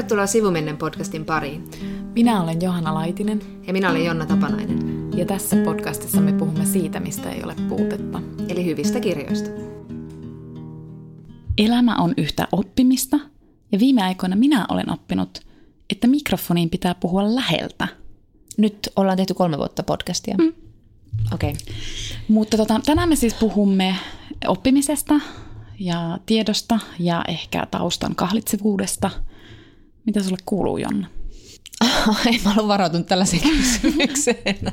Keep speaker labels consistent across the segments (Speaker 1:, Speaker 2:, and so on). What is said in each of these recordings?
Speaker 1: Tervetuloa Sivumennen podcastin pariin.
Speaker 2: Minä olen Johanna Laitinen.
Speaker 1: Ja minä olen Jonna Tapanainen.
Speaker 2: Ja tässä podcastissa me puhumme siitä, mistä ei ole puutetta.
Speaker 1: Eli hyvistä kirjoista.
Speaker 2: Elämä on yhtä oppimista, ja viime aikoina minä olen oppinut, että mikrofoniin pitää puhua läheltä.
Speaker 1: Nyt ollaan tehty kolme vuotta podcastia. Mm. Okei. Okay.
Speaker 2: Mutta tota, tänään me siis puhumme oppimisesta ja tiedosta ja ehkä taustan kahlitsevuudesta. Mitä sulle kuuluu, Jonna?
Speaker 1: Ei mä ollut varautunut tällaiseen kysymykseen.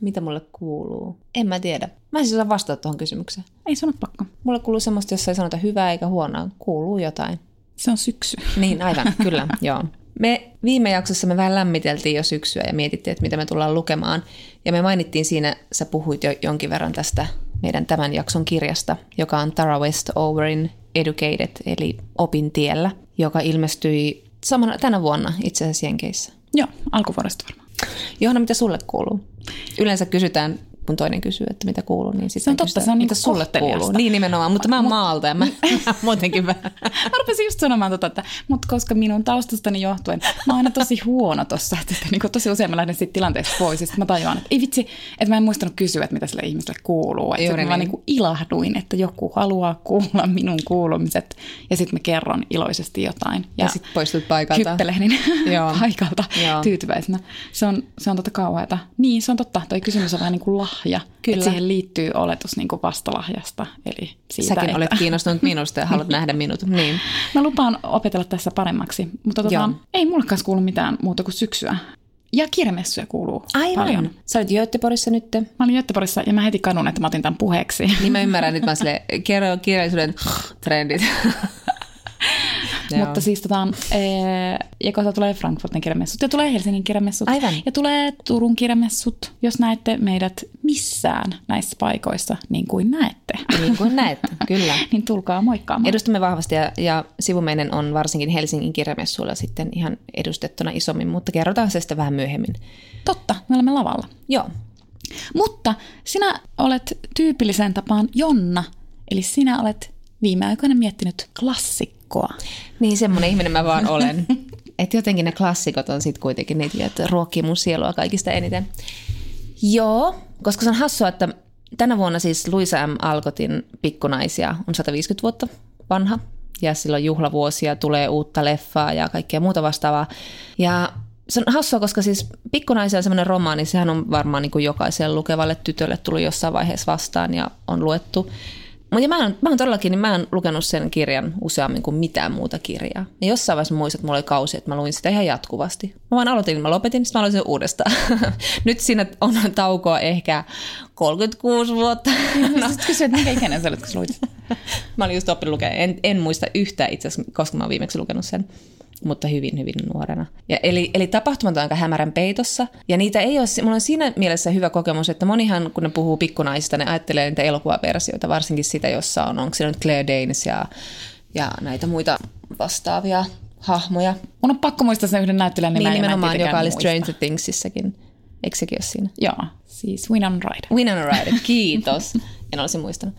Speaker 1: Mitä mulle kuuluu? En mä tiedä. Mä en siis osaa vastata tuohon kysymykseen.
Speaker 2: Ei sanot pakko.
Speaker 1: Mulle kuuluu semmoista, jossa ei sanota hyvää eikä huonoa. Kuuluu jotain.
Speaker 2: Se on syksy.
Speaker 1: Niin, aivan, kyllä, joo. Me viime jaksossa me vähän lämmiteltiin jo syksyä ja mietittiin, että mitä me tullaan lukemaan. Ja me mainittiin siinä, sä puhuit jo jonkin verran tästä meidän tämän jakson kirjasta, joka on Tara Westoverin Educated, eli Opin tiellä, joka ilmestyi samana, tänä vuonna itse asiassa Jenkeissä.
Speaker 2: Joo, alkuvuodesta varmaan.
Speaker 1: Johanna, mitä sulle kuuluu? Yleensä kysytään kun toinen kysyy, että mitä kuuluu, niin sitten
Speaker 2: se on totta, se on
Speaker 1: mitä sulle kuuluu. Niin nimenomaan, mutta mä oon maalta ja mä, mä muutenkin vähän.
Speaker 2: mä rupesin just sanomaan tota, että mutta koska minun taustastani johtuen, mä oon aina tosi huono tossa, että, että niin tosi usein mä lähden siitä tilanteesta pois ja sitten mä tajuan, että ei vitsi, että mä en muistanut kysyä, että mitä sille ihmiselle kuuluu. Että Juuri mä niin. niin ilahduin, että joku haluaa kuulla minun kuulumiset ja sitten mä kerron iloisesti jotain.
Speaker 1: Ja, ja sitten poistut paikalta.
Speaker 2: Hyppelehdin paikalta Joo. tyytyväisenä. Se on, se on tota kauheata. Niin, se on totta. Toi kysymys on vähän niin kuin lahja. Kyllä. Että siihen liittyy oletus niin kuin vastalahjasta. Eli siitä,
Speaker 1: Säkin
Speaker 2: että...
Speaker 1: olet kiinnostunut minusta ja haluat nähdä minut. Niin.
Speaker 2: Mä lupaan opetella tässä paremmaksi, mutta tota, ei mulle kanssa kuulu mitään muuta kuin syksyä. Ja kirjamessuja kuuluu
Speaker 1: Aivan.
Speaker 2: paljon.
Speaker 1: Sä olit Göteborgissa nyt. Mä
Speaker 2: olin Göteborgissa ja mä heti kadun, että mä otin tämän puheeksi.
Speaker 1: Niin mä ymmärrän, nyt mä sille kerro kirjallisuuden trendit.
Speaker 2: Mutta siis tota, ja kohta tulee Frankfurtin kirjamessut ja tulee Helsingin kirjamessut.
Speaker 1: Aivan.
Speaker 2: Ja tulee Turun kirjamessut, jos näette meidät missään näissä paikoissa, niin kuin näette.
Speaker 1: Niin kuin näette, kyllä.
Speaker 2: niin tulkaa moikkaamaan.
Speaker 1: Edustamme vahvasti ja, ja sivumeinen on varsinkin Helsingin kirjamessuilla sitten ihan edustettuna isommin, mutta kerrotaan se sitten vähän myöhemmin.
Speaker 2: Totta, me olemme lavalla.
Speaker 1: Joo.
Speaker 2: Mutta sinä olet tyypilliseen tapaan Jonna, eli sinä olet viime aikoina miettinyt klassikkoa.
Speaker 1: Niin, semmoinen ihminen mä vaan olen. että jotenkin ne klassikot on sitten kuitenkin niitä, että ruokkii mun sielua kaikista eniten. Joo, koska se on hassua, että tänä vuonna siis Luisa M. Alkotin Pikkunaisia on 150 vuotta vanha. Ja silloin juhlavuosia, tulee uutta leffaa ja kaikkea muuta vastaavaa. Ja se on hassua, koska siis Pikkunaisia on semmoinen romaani, sehän on varmaan niin kuin jokaiselle lukevalle tytölle tullut jossain vaiheessa vastaan ja on luettu. Mutta mä, oon, mä oon todellakin, niin mä oon lukenut sen kirjan useammin kuin mitään muuta kirjaa. Ja jossain vaiheessa muistat, että mulla oli kausi, että mä luin sitä ihan jatkuvasti. Mä vaan aloitin, mä lopetin, sitten mä aloitin sen uudestaan. Nyt siinä on taukoa ehkä 36 vuotta.
Speaker 2: no. Sitten kysyt, että minkä ikäinen sä olet, kun luit?
Speaker 1: mä olin just oppinut lukea. En, en muista yhtään itse asiassa, koska mä oon viimeksi lukenut sen mutta hyvin, hyvin nuorena. Ja eli, eli tapahtumat on aika hämärän peitossa, ja niitä ei ole, mulla on siinä mielessä hyvä kokemus, että monihan, kun ne puhuu pikkunaisista, ne ajattelee niitä elokuvaversioita, varsinkin sitä, jossa on, onko siellä nyt Claire Danes ja, ja näitä muita vastaavia hahmoja.
Speaker 2: Mun on pakko muistaa sen yhden näyttelijän
Speaker 1: nimen, niin, nimenomaan, joka oli Stranger Thingsissäkin. Eikö sekin ole siinä?
Speaker 2: Joo, siis Winona Ryder.
Speaker 1: Winona Ryder, kiitos. en olisi muistanut.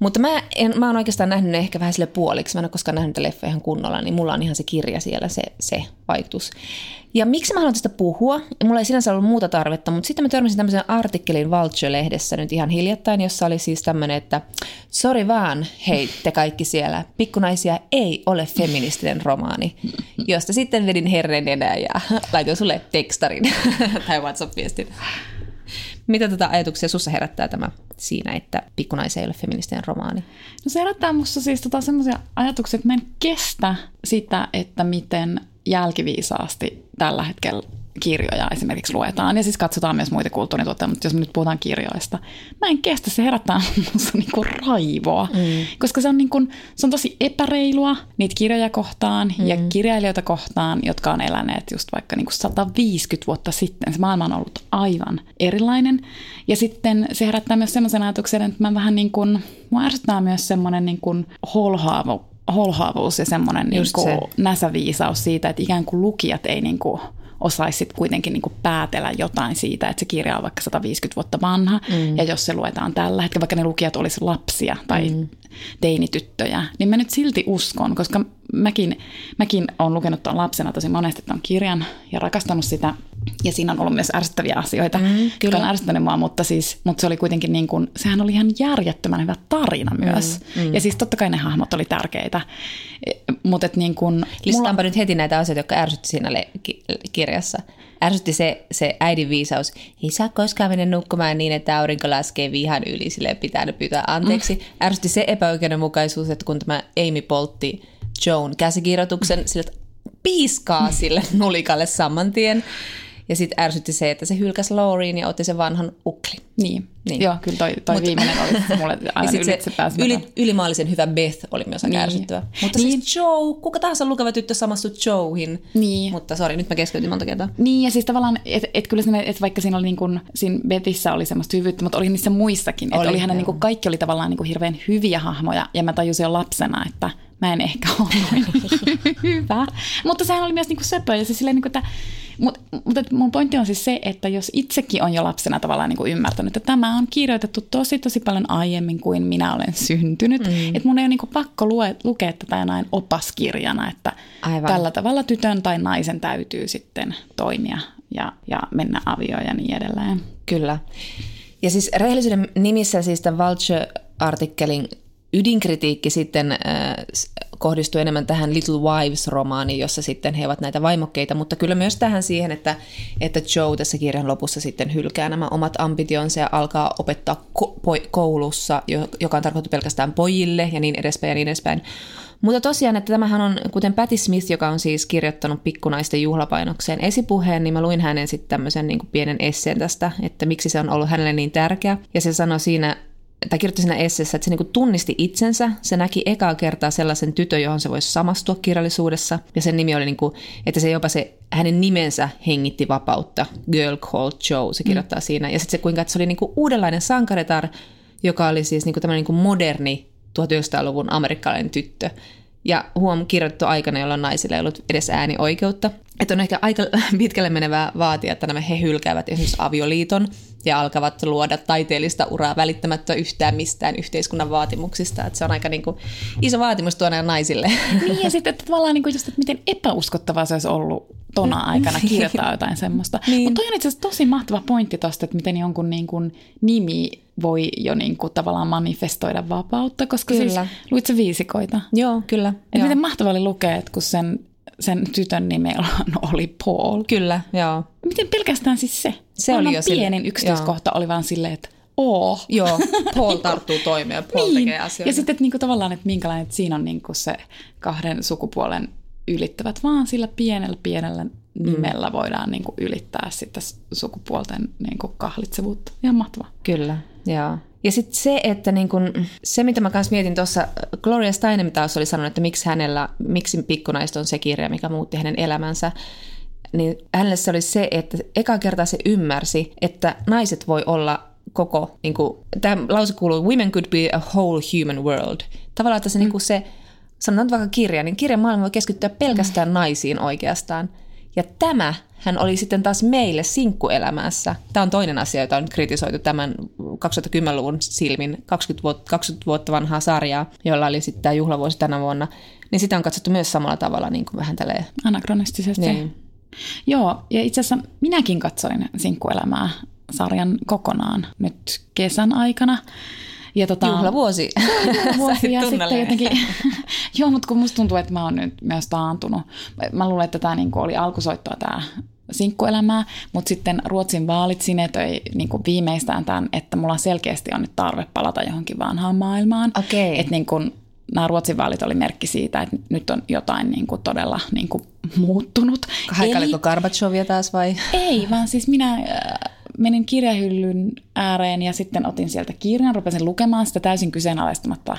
Speaker 1: Mutta mä, en, mä oon oikeastaan nähnyt ne ehkä vähän sille puoliksi. Mä en ole koskaan nähnyt leffa ihan kunnolla, niin mulla on ihan se kirja siellä, se, se vaikutus. Ja miksi mä haluan tästä puhua? Mulla ei sinänsä ollut muuta tarvetta, mutta sitten mä törmäsin tämmöisen artikkelin Vulture-lehdessä nyt ihan hiljattain, jossa oli siis tämmöinen, että sori vaan, hei te kaikki siellä, pikkunaisia ei ole feministinen romaani, josta sitten vedin herren enää ja laitoin sulle tekstarin tai WhatsApp-viestin. Mitä tätä ajatuksia sussa herättää tämä siinä, että pikkunaisen ei ole feministinen romaani?
Speaker 2: No se herättää musta siis tota semmoisia ajatuksia, että mä en kestä sitä, että miten jälkiviisaasti tällä hetkellä kirjoja esimerkiksi luetaan ja siis katsotaan myös muita kulttuurituotteita, mutta jos me nyt puhutaan kirjoista, mä en kestä, se herättää minussa niinku raivoa, mm. koska se on, niinku, se on tosi epäreilua niitä kirjoja kohtaan mm. ja kirjailijoita kohtaan, jotka on eläneet just vaikka niinku 150 vuotta sitten. Se maailma on ollut aivan erilainen ja sitten se herättää myös semmoisen ajatuksen, että mä vähän niin kuin, mua ärsyttää myös semmoinen niin kuin holhaavuus ja semmoinen niin kuin näsäviisaus siitä, että ikään kuin lukijat ei niin kuin osaisit kuitenkin niin kuin päätellä jotain siitä, että se kirja on vaikka 150 vuotta vanha, mm. ja jos se luetaan tällä hetkellä, vaikka ne lukijat olisi lapsia tai mm. teinityttöjä, niin mä nyt silti uskon, koska mäkin, mäkin olen lukenut tuon lapsena tosi monesti tuon kirjan ja rakastanut sitä, ja siinä on ollut myös ärsyttäviä asioita, mm, jotka on ärsyttänyt mua, mutta, siis, mutta se oli kuitenkin niin kuin, sehän oli ihan järjettömän hyvä tarina myös. Mm, mm. Ja siis totta kai ne hahmot oli tärkeitä. E, mutta et niin kuin,
Speaker 1: Listaanpa mulla... nyt heti näitä asioita, jotka ärsytti siinä le- kirjassa. Ärsytti se, se äidin viisaus. Ei saa koskaan mennä nukkumaan niin, että aurinko laskee vihan yli, sille pitää pyytää anteeksi. Mm. Ärsytti se epäoikeudenmukaisuus, että kun tämä Amy poltti Joan käsikirjoituksen, mm. sillä piiskaa sille nulikalle saman tien. Ja sitten ärsytti se, että se hylkäsi Laureen ja otti sen vanhan ukli.
Speaker 2: Niin, niin. joo, kyllä toi, toi Mut, viimeinen oli mulle aina ylitse
Speaker 1: yli, ylimaallisen hyvä Beth oli myös aika niin. ärsyttävä. Mutta siis niin. siis Joe, kuka tahansa lukeva tyttö samastui Joehin. Niin. Mutta sori, nyt mä keskeytin monta kertaa.
Speaker 2: Niin, ja siis tavallaan, että et kyllä sinne, et vaikka siinä oli niin kuin, siinä Bethissä oli semmoista hyvyyttä, mutta oli niissä muissakin. Että oli, oli hänen niin kaikki oli tavallaan niin kuin hirveän hyviä hahmoja, ja mä tajusin jo lapsena, että mä en ehkä ole noin hyvä. Mutta sehän oli myös niin kuin söpö, ja se silleen, niin kuin, että mutta mut, mun pointti on siis se, että jos itsekin on jo lapsena tavallaan niin kuin ymmärtänyt, että tämä on kirjoitettu tosi tosi paljon aiemmin kuin minä olen syntynyt, mm. että mun ei ole niin kuin pakko lue, lukea tätä näin opaskirjana, että Aivan. tällä tavalla tytön tai naisen täytyy sitten toimia ja, ja mennä avioon ja niin edelleen.
Speaker 1: Kyllä. Ja siis rehellisyyden nimissä siis tämän Vulture-artikkelin ydinkritiikki sitten äh, kohdistuu enemmän tähän Little Wives-romaaniin, jossa sitten he ovat näitä vaimokkeita, mutta kyllä myös tähän siihen, että, että Joe tässä kirjan lopussa sitten hylkää nämä omat ambitionsa ja alkaa opettaa ko- koulussa, joka on tarkoitettu pelkästään pojille ja niin edespäin ja niin edespäin. Mutta tosiaan, että tämähän on, kuten Patti Smith, joka on siis kirjoittanut pikkunaisten juhlapainokseen esipuheen, niin mä luin hänen sitten tämmöisen niin pienen esseen tästä, että miksi se on ollut hänelle niin tärkeä. Ja se sanoi siinä tai kirjoitti siinä esseessä, että se niinku tunnisti itsensä. Se näki ekaa kertaa sellaisen tytön, johon se voisi samastua kirjallisuudessa. Ja sen nimi oli, niinku, että se jopa se, hänen nimensä hengitti vapautta. Girl called Joe, se kirjoittaa mm. siinä. Ja sitten se, kuinka että se oli niinku uudenlainen sankaretar, joka oli siis niinku tämmöinen niinku moderni 1900-luvun amerikkalainen tyttö. Ja huom kirjoitettu aikana, jolloin naisille ei ollut edes äänioikeutta. Että on ehkä aika pitkälle menevää vaatia, että nämä he hylkäävät esimerkiksi avioliiton ja alkavat luoda taiteellista uraa välittämättä yhtään mistään yhteiskunnan vaatimuksista. Että se on aika niin kuin iso vaatimus tuonne naisille.
Speaker 2: Niin ja sitten että tavallaan niin kuin just, että miten epäuskottavaa se olisi ollut tona aikana kirjoittaa jotain semmoista. niin. Mutta toi on itse asiassa tosi mahtava pointti tuosta, että miten jonkun niin kuin nimi voi jo niin kuin tavallaan manifestoida vapautta, koska siis kyllä. siis luit viisikoita.
Speaker 1: Joo, kyllä.
Speaker 2: Että joo. miten mahtava oli lukea, että kun sen sen tytön nimi oli Paul.
Speaker 1: Kyllä, joo.
Speaker 2: Miten pelkästään siis se? Se oli jo pienin sille, yksityiskohta joo. oli vaan silleen, että oo.
Speaker 1: Joo, Paul tarttuu toimeen, Paul niin. tekee asioita.
Speaker 2: Ja sitten että niinku, tavallaan, että minkälainen, että siinä on niinku se kahden sukupuolen ylittävät, vaan sillä pienellä pienellä nimellä mm. voidaan niinku ylittää sitten sukupuolten niinku kahlitsevuutta. Ihan mahtavaa.
Speaker 1: Kyllä, joo. Ja sitten se, että niin kun, se mitä mä kanssa mietin tuossa, Gloria Steinem taas oli sanonut, että miksi hänellä, miksi Pikkunaiset on se kirja, mikä muutti hänen elämänsä, niin hänelle se oli se, että eka kertaa se ymmärsi, että naiset voi olla koko, niin kuin, tämä lause kuuluu, women could be a whole human world. Tavallaan, että se, mm. niin kuin se sanotaan vaikka kirja, niin kirjan maailma voi keskittyä pelkästään mm. naisiin oikeastaan. Ja tämä hän oli sitten taas meille sinkkuelämässä. Tämä on toinen asia, jota on kritisoitu tämän 2010-luvun silmin, 20 vuotta, 20 vuotta vanhaa sarjaa, jolla oli sitten tämä juhlavuosi tänä vuonna. Niin sitä on katsottu myös samalla tavalla niin kuin vähän tälleen.
Speaker 2: Anakronistisesti. Niin. Joo, ja itse asiassa minäkin katsoin sinkkuelämää sarjan kokonaan nyt kesän aikana.
Speaker 1: Ja tota, juhlavuosi.
Speaker 2: Juhlavuosi ja sitten jotenkin, joo, mutta kun musta tuntuu, että mä oon nyt myös taantunut. Mä luulen, että tämä niinku oli alkusoittoa tämä sinkkuelämää, mutta sitten Ruotsin vaalit sinetöi niin kuin viimeistään tämän, että mulla selkeästi on nyt tarve palata johonkin vanhaan maailmaan.
Speaker 1: Okay.
Speaker 2: Että niin kuin, nämä Ruotsin vaalit oli merkki siitä, että nyt on jotain niin kuin todella niin kuin muuttunut.
Speaker 1: Haikailiko Gorbachevia taas vai?
Speaker 2: Ei, vaan siis minä äh, menin kirjahyllyn ääreen ja sitten otin sieltä kirjan, rupesin lukemaan sitä täysin kyseenalaistamatta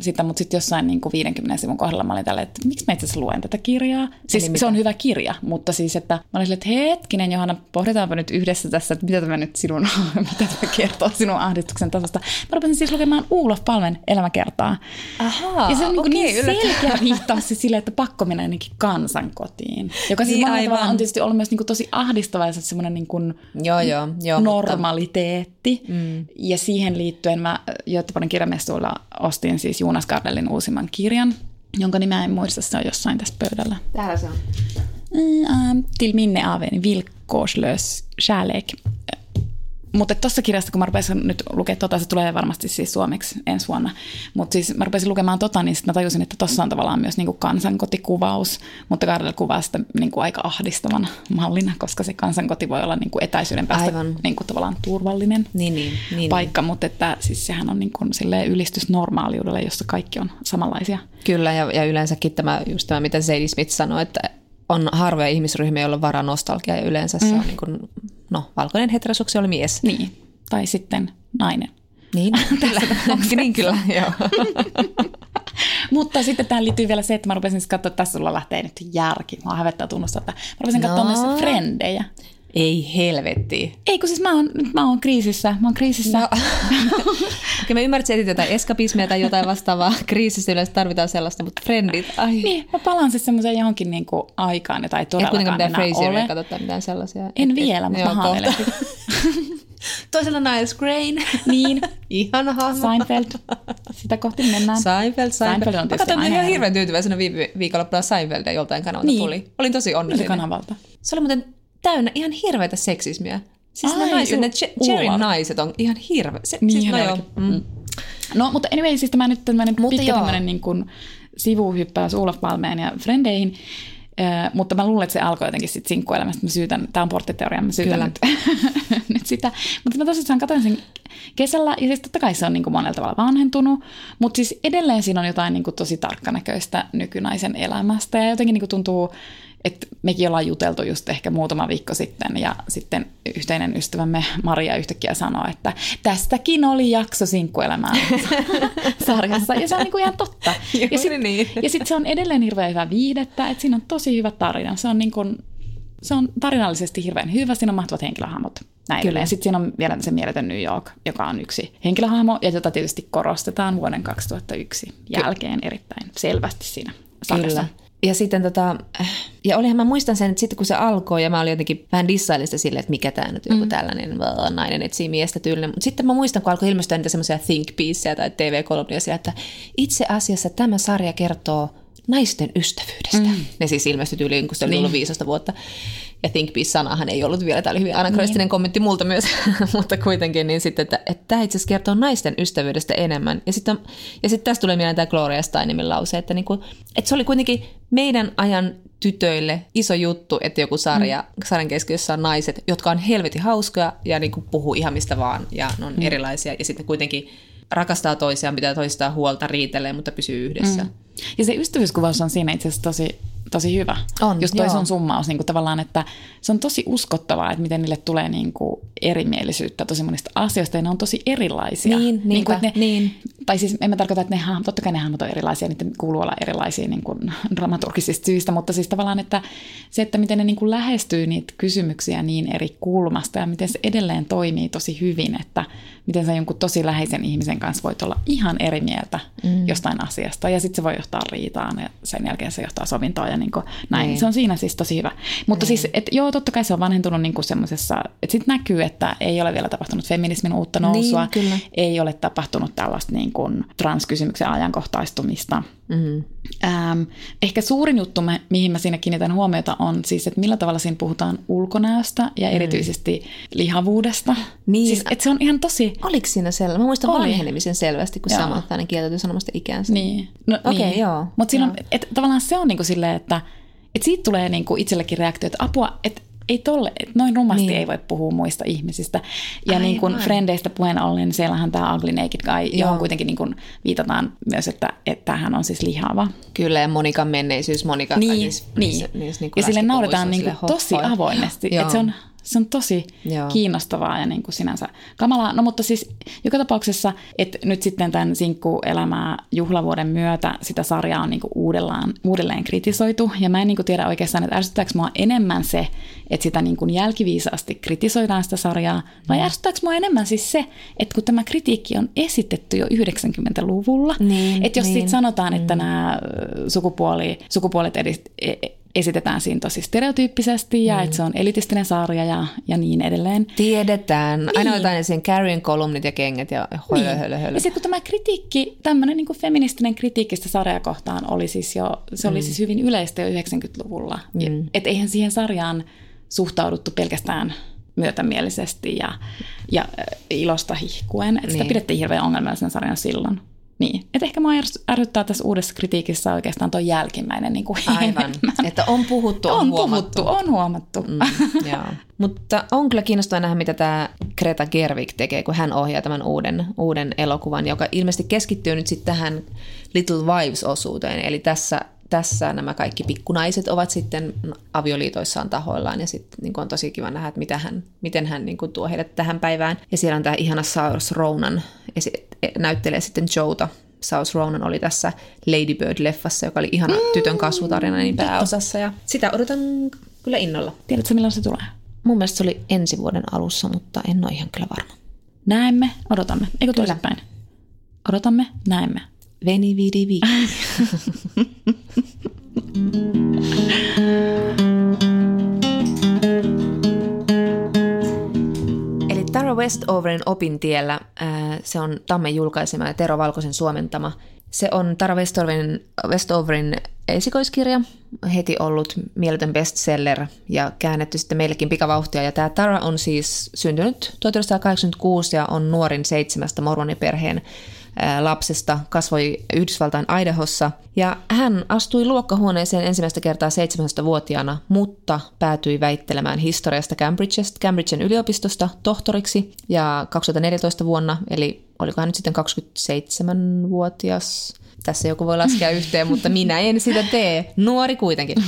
Speaker 2: sitä, mutta sitten jossain niin kuin 50 sivun kohdalla mä olin tällä, että miksi mä itse asiassa luen tätä kirjaa. Siis
Speaker 1: Eli
Speaker 2: se
Speaker 1: mitä?
Speaker 2: on hyvä kirja, mutta siis, että mä olin silleen, että hetkinen Johanna, pohditaanpa nyt yhdessä tässä, että mitä tämä nyt sinun, mitä tämä kertoo sinun ahdistuksen tasosta. Mä rupesin siis lukemaan Ulof Palmen elämäkertaa.
Speaker 1: Ahaa,
Speaker 2: Ja se on niin,
Speaker 1: okei,
Speaker 2: niin selkeä viittaus siis silleen, että pakko mennä ainakin kansankotiin. Joka siis
Speaker 1: Niin, aivan.
Speaker 2: on tietysti ollut myös niin kuin tosi ahdistava ja semmoinen niin kuin
Speaker 1: Joo, joo, joo,
Speaker 2: normaliteetti. Mm. Ja siihen liittyen mä Göteborgin kirjamestoilla ostin siis Jonas Gardellin uusimman kirjan, jonka nimeä en muista, se on jossain tässä pöydällä.
Speaker 1: Täällä se on.
Speaker 2: Mm, Till minne av en villkorslös kärlek. Mutta tuossa kirjasta, kun mä rupesin nyt lukemaan tota, se tulee varmasti siis suomeksi ensi vuonna, mutta siis mä rupesin lukemaan tota, niin sitten mä tajusin, että tuossa on tavallaan myös niinku kansankotikuvaus, mutta Gardel kuvaa sitä niinku aika ahdistavana mallina, koska se kansankoti voi olla niinku etäisyyden päästä
Speaker 1: Aivan.
Speaker 2: niinku tavallaan turvallinen
Speaker 1: Niin, niin, niin.
Speaker 2: paikka, mutta että siis sehän on niinku ylistys normaaliudelle, jossa kaikki on samanlaisia.
Speaker 1: Kyllä, ja, ja yleensäkin tämä, just tämä, mitä Sadie Smith sanoi, että on harvoja ihmisryhmiä, joilla on varaa nostalgia, ja yleensä se on niin kuin, no, valkoinen heteroseksuaali mies.
Speaker 2: Niin, tai sitten nainen.
Speaker 1: Niin, kyllä. niin kyllä, joo.
Speaker 2: Mutta sitten tähän liittyy vielä se, että mä rupesin siis katsoa, että tässä sulla lähtee nyt järki. Mä hävettää tunnustaa, että mä rupesin katsoa
Speaker 1: No.
Speaker 2: myös frendejä.
Speaker 1: Ei helvetti.
Speaker 2: Ei kun siis mä oon, nyt mä oon kriisissä. Mä oon kriisissä.
Speaker 1: No. Okei, mä ymmärrän, että jotain eskapismia tai jotain vastaavaa. Kriisissä yleensä tarvitaan sellaista, mutta frendit, ai.
Speaker 2: Niin, mä palaan siis semmoiseen johonkin niinku aikaan, jota ei todellakaan enää
Speaker 1: Frasieria
Speaker 2: ole.
Speaker 1: katsota mitään sellaisia.
Speaker 2: En
Speaker 1: Et-
Speaker 2: vielä,
Speaker 1: et-
Speaker 2: mutta mä haaveilen.
Speaker 1: Toisella Niles Grain.
Speaker 2: Niin,
Speaker 1: Ihana hahmo.
Speaker 2: Seinfeld. Sitä kohti mennään.
Speaker 1: Seinfeld, Seinfeld.
Speaker 2: Seinfeld on
Speaker 1: Mä
Speaker 2: tietysti
Speaker 1: katsoin
Speaker 2: aina
Speaker 1: ihan hirveän tyytyväisenä viime viikonloppuna Seinfeldia joltain kanavalta
Speaker 2: Niin.
Speaker 1: tuli. Olin tosi
Speaker 2: Miltä
Speaker 1: onnellinen.
Speaker 2: kanavalta?
Speaker 1: Se oli muuten täynnä ihan hirveätä seksismiä. Siis
Speaker 2: Ai,
Speaker 1: ne naiset, ne
Speaker 2: Ulvar.
Speaker 1: naiset on ihan hirveä. Se,
Speaker 2: Niin,
Speaker 1: siis, no joo.
Speaker 2: olikin.
Speaker 1: Mm.
Speaker 2: No, mutta anyway, siis tämä nyt tämmöinen pitkä
Speaker 1: joo.
Speaker 2: tämmöinen niin kuin sivuhyppäys Olof Palmeen ja Frendeihin. Äh, mutta mä luulen, että se alkoi jotenkin sitten sinkkuelämästä. Mä syytän, tämä on porttiteoria, mä syytän nyt, nyt sitä. Mutta mä tosissaan katsoin sen kesällä, ja siis totta kai se on niin kuin monella tavalla vanhentunut, mutta siis edelleen siinä on jotain niin kuin tosi tarkkanäköistä nykynaisen elämästä, ja jotenkin niin kuin tuntuu, että mekin ollaan juteltu just ehkä muutama viikko sitten, ja sitten yhteinen ystävämme Maria yhtäkkiä sanoi, että tästäkin oli jakso sinkkuelämää sarjassa, ja se on niin kuin ihan totta.
Speaker 1: Juuri
Speaker 2: ja sit,
Speaker 1: niin.
Speaker 2: ja sitten se on edelleen hirveän hyvä viihdettä, että siinä on tosi hyvä tarina. Se on, niin kuin, se on tarinallisesti hirveän hyvä, siinä on mahtavat henkilöhahmot. Näin
Speaker 1: Kyllä.
Speaker 2: Kyllä. Sitten siinä on vielä se mieletön New York, joka on yksi henkilöhahmo, ja jota tietysti korostetaan vuoden 2001 jälkeen erittäin selvästi siinä sarjassa.
Speaker 1: Kyllä. Ja sitten tota, ja olihan mä muistan sen, että sitten kun se alkoi ja mä olin jotenkin vähän dissailin sitä silleen, että mikä tämä nyt on, joku tällainen äh, nainen etsii miestä tyylinen. Mutta sitten mä muistan, kun alkoi ilmestyä niitä semmoisia think pieceja tai TV-kolumnia, että itse asiassa tämä sarja kertoo naisten ystävyydestä. Mm. Ne siis ilmestyi tyyliin, kun se oli
Speaker 2: Niin.
Speaker 1: ollut 15 vuotta. Ja think piece-sanahan ei ollut vielä, tämä oli hyvin anakronistinen niin. kommentti multa myös, mutta kuitenkin niin sitten, että, että tämä itse asiassa kertoo naisten ystävyydestä enemmän. Ja sitten, ja sitten tästä tulee mieleen tämä Gloria Steinemin lause, että, niinku, että se oli kuitenkin meidän ajan tytöille iso juttu, että joku sarja, mm. sarjan keskiössä on naiset, jotka on helvetin hauskoja ja niinku puhuu ihan mistä vaan ja ne on mm. erilaisia ja sitten kuitenkin rakastaa toisiaan, pitää toistaan huolta, riitelee, mutta pysyy yhdessä. Mm.
Speaker 2: Ja se ystävyyskuvaus on siinä itse asiassa tosi, tosi hyvä.
Speaker 1: On,
Speaker 2: Just toi
Speaker 1: joo.
Speaker 2: sun summaus niin kuin tavallaan, että se on tosi uskottavaa, että miten niille tulee niin kuin erimielisyyttä tosi monista asioista, ja ne on tosi erilaisia.
Speaker 1: Niin,
Speaker 2: niin kuin, että ne,
Speaker 1: niin.
Speaker 2: Tai siis en mä tarkoita, että ne hahmot, totta kai ne hahmot on erilaisia, niiden kuuluu olla erilaisia niin kuin dramaturgisista syistä, mutta siis tavallaan, että se, että miten ne niin kuin lähestyy niitä kysymyksiä niin eri kulmasta, ja miten se edelleen toimii tosi hyvin, että miten sä jonkun tosi läheisen ihmisen kanssa voit olla ihan eri mieltä mm. jostain asiasta, ja sitten se voi johtaa riitaan, ja sen jälkeen se johtaa sovintoon, ja niin kuin näin.
Speaker 1: Niin.
Speaker 2: Se on siinä siis tosi hyvä. Mutta siis, että joo, totta kai se on vanhentunut niin kuin semmoisessa, että sitten näkyy, että ei ole vielä tapahtunut feminismin uutta nousua,
Speaker 1: Niin, kyllä.
Speaker 2: ei ole tapahtunut tällaista niin kuin transkysymyksen ajankohtaistumista.
Speaker 1: Mm-hmm.
Speaker 2: Ähm, ehkä suurin juttu, me- mihin mä siinä kiinnitän huomiota, on siis, että millä tavalla siinä puhutaan ulkonäöstä ja erityisesti lihavuudesta.
Speaker 1: Mm. Niin.
Speaker 2: Siis, että se on ihan tosi...
Speaker 1: Oliko siinä selvä? Mä muistan
Speaker 2: Oli.
Speaker 1: vanhenemisen selvästi, kun
Speaker 2: Joo.
Speaker 1: Samanthainen kieltäytyi sanomasta ikäänsä.
Speaker 2: Niin. No,
Speaker 1: Okei,
Speaker 2: niin.
Speaker 1: joo.
Speaker 2: Mutta tavallaan se on niinku silleen, että et siitä tulee niinku itsellekin reaktio, että apua, että ei tolle, noin rumasti
Speaker 1: Niin.
Speaker 2: niin. ei voi puhua muista ihmisistä. Ja
Speaker 1: Aivan.
Speaker 2: niin kuin Frendeistä puheen ollen, niin siellähän tämä Ugly Naked Guy,
Speaker 1: Joo.
Speaker 2: johon kuitenkin niin kuin viitataan myös, että, että hän on siis lihava.
Speaker 1: Kyllä, ja Monikan menneisyys, Monika.
Speaker 2: Niin,
Speaker 1: niissä-
Speaker 2: niin.
Speaker 1: niissä- niissä niinku
Speaker 2: ja sille nauretaan niin kuin tosi avoimesti. Että se on Se on tosi Joo. kiinnostavaa ja niin kuin sinänsä kamalaa. No mutta siis joka tapauksessa, että nyt sitten tämän sinkkuelämää juhlavuoden myötä sitä sarjaa on niin kuin uudelleen, uudelleen kritisoitu. Ja mä en niin kuin tiedä oikeastaan, että ärsyttääkö mua enemmän se, että sitä niin kuin jälkiviisaasti kritisoidaan sitä sarjaa, vai mm. ärsyttääkö mua enemmän siis se, että kun tämä kritiikki on esitetty jo 90-luvulla, niin, että jos niin. sitten sanotaan, että mm. nämä sukupuoli, sukupuolet edist, e, esitetään siinä tosi stereotyyppisesti ja mm. että se on elitistinen sarja ja, ja niin edelleen.
Speaker 1: Tiedetään. Niin. Aina otetaan sen Carrien kolumnit ja kengät ja hölö, niin. hölö, hölö.
Speaker 2: Ja sitten kun tämä kritiikki, tämmöinen niin feministinen kritiikki sitä sarjaa kohtaan oli siis jo, se oli mm. siis hyvin yleistä jo 90-luvulla. Mm. Että eihän siihen sarjaan suhtauduttu pelkästään myötämielisesti ja, ja ilosta hihkuen. Että niin. sitä pidettiin hirveän ongelmallisena sarjana silloin. Niin, että ehkä mä ärsyttää tässä uudessa kritiikissä oikeastaan tuo jälkimmäinen niin kuin
Speaker 1: Aivan, että on puhuttu, on,
Speaker 2: on
Speaker 1: huomattu.
Speaker 2: puhuttu, on huomattu. Mm,
Speaker 1: joo. Mutta on kyllä kiinnostavaa nähdä, mitä tämä Greta Gerwig tekee, kun hän ohjaa tämän uuden, uuden elokuvan, joka ilmeisesti keskittyy nyt sitten tähän Little Wives-osuuteen. Eli tässä, tässä nämä kaikki pikkunaiset ovat sitten avioliitoissaan tahoillaan ja sitten niin on tosi kiva nähdä, että mitä hän, miten hän niin kuin tuo heidät tähän päivään. Ja siellä on tämä ihana Saoirse Ronan näyttelee sitten Joota. Saus Ronan oli tässä Lady Bird-leffassa, joka oli ihana mm, tytön kasvutarina niin pääosassa. Ja sitä odotan kyllä innolla.
Speaker 2: Tiedätkö, milloin se tulee?
Speaker 1: Mun mielestä se oli ensi vuoden alussa, mutta en ole ihan kyllä varma.
Speaker 2: Näemme, odotamme. Eikö toisinpäin? Odotamme, näemme.
Speaker 1: Veni vidi vi. Tara Westoverin opintiellä, se on Tammen julkaisema ja Tero Valkoisen suomentama. Se on Tara Westoverin, Westoverin esikoiskirja, heti ollut mieletön bestseller ja käännetty sitten meillekin pikavauhtia. Ja tämä Tara on siis syntynyt 1986 ja on nuorin seitsemästä mormoniperheen lapsesta, kasvoi Yhdysvaltain Idahossa ja hän astui luokkahuoneeseen ensimmäistä kertaa 17-vuotiaana, mutta päätyi väittelemään historiasta Cambridgeista, Cambridgen yliopistosta tohtoriksi ja 2014 vuonna, eli oliko hän nyt sitten 27-vuotias, tässä joku voi laskea yhteen, mutta minä en sitä tee. Nuori kuitenkin.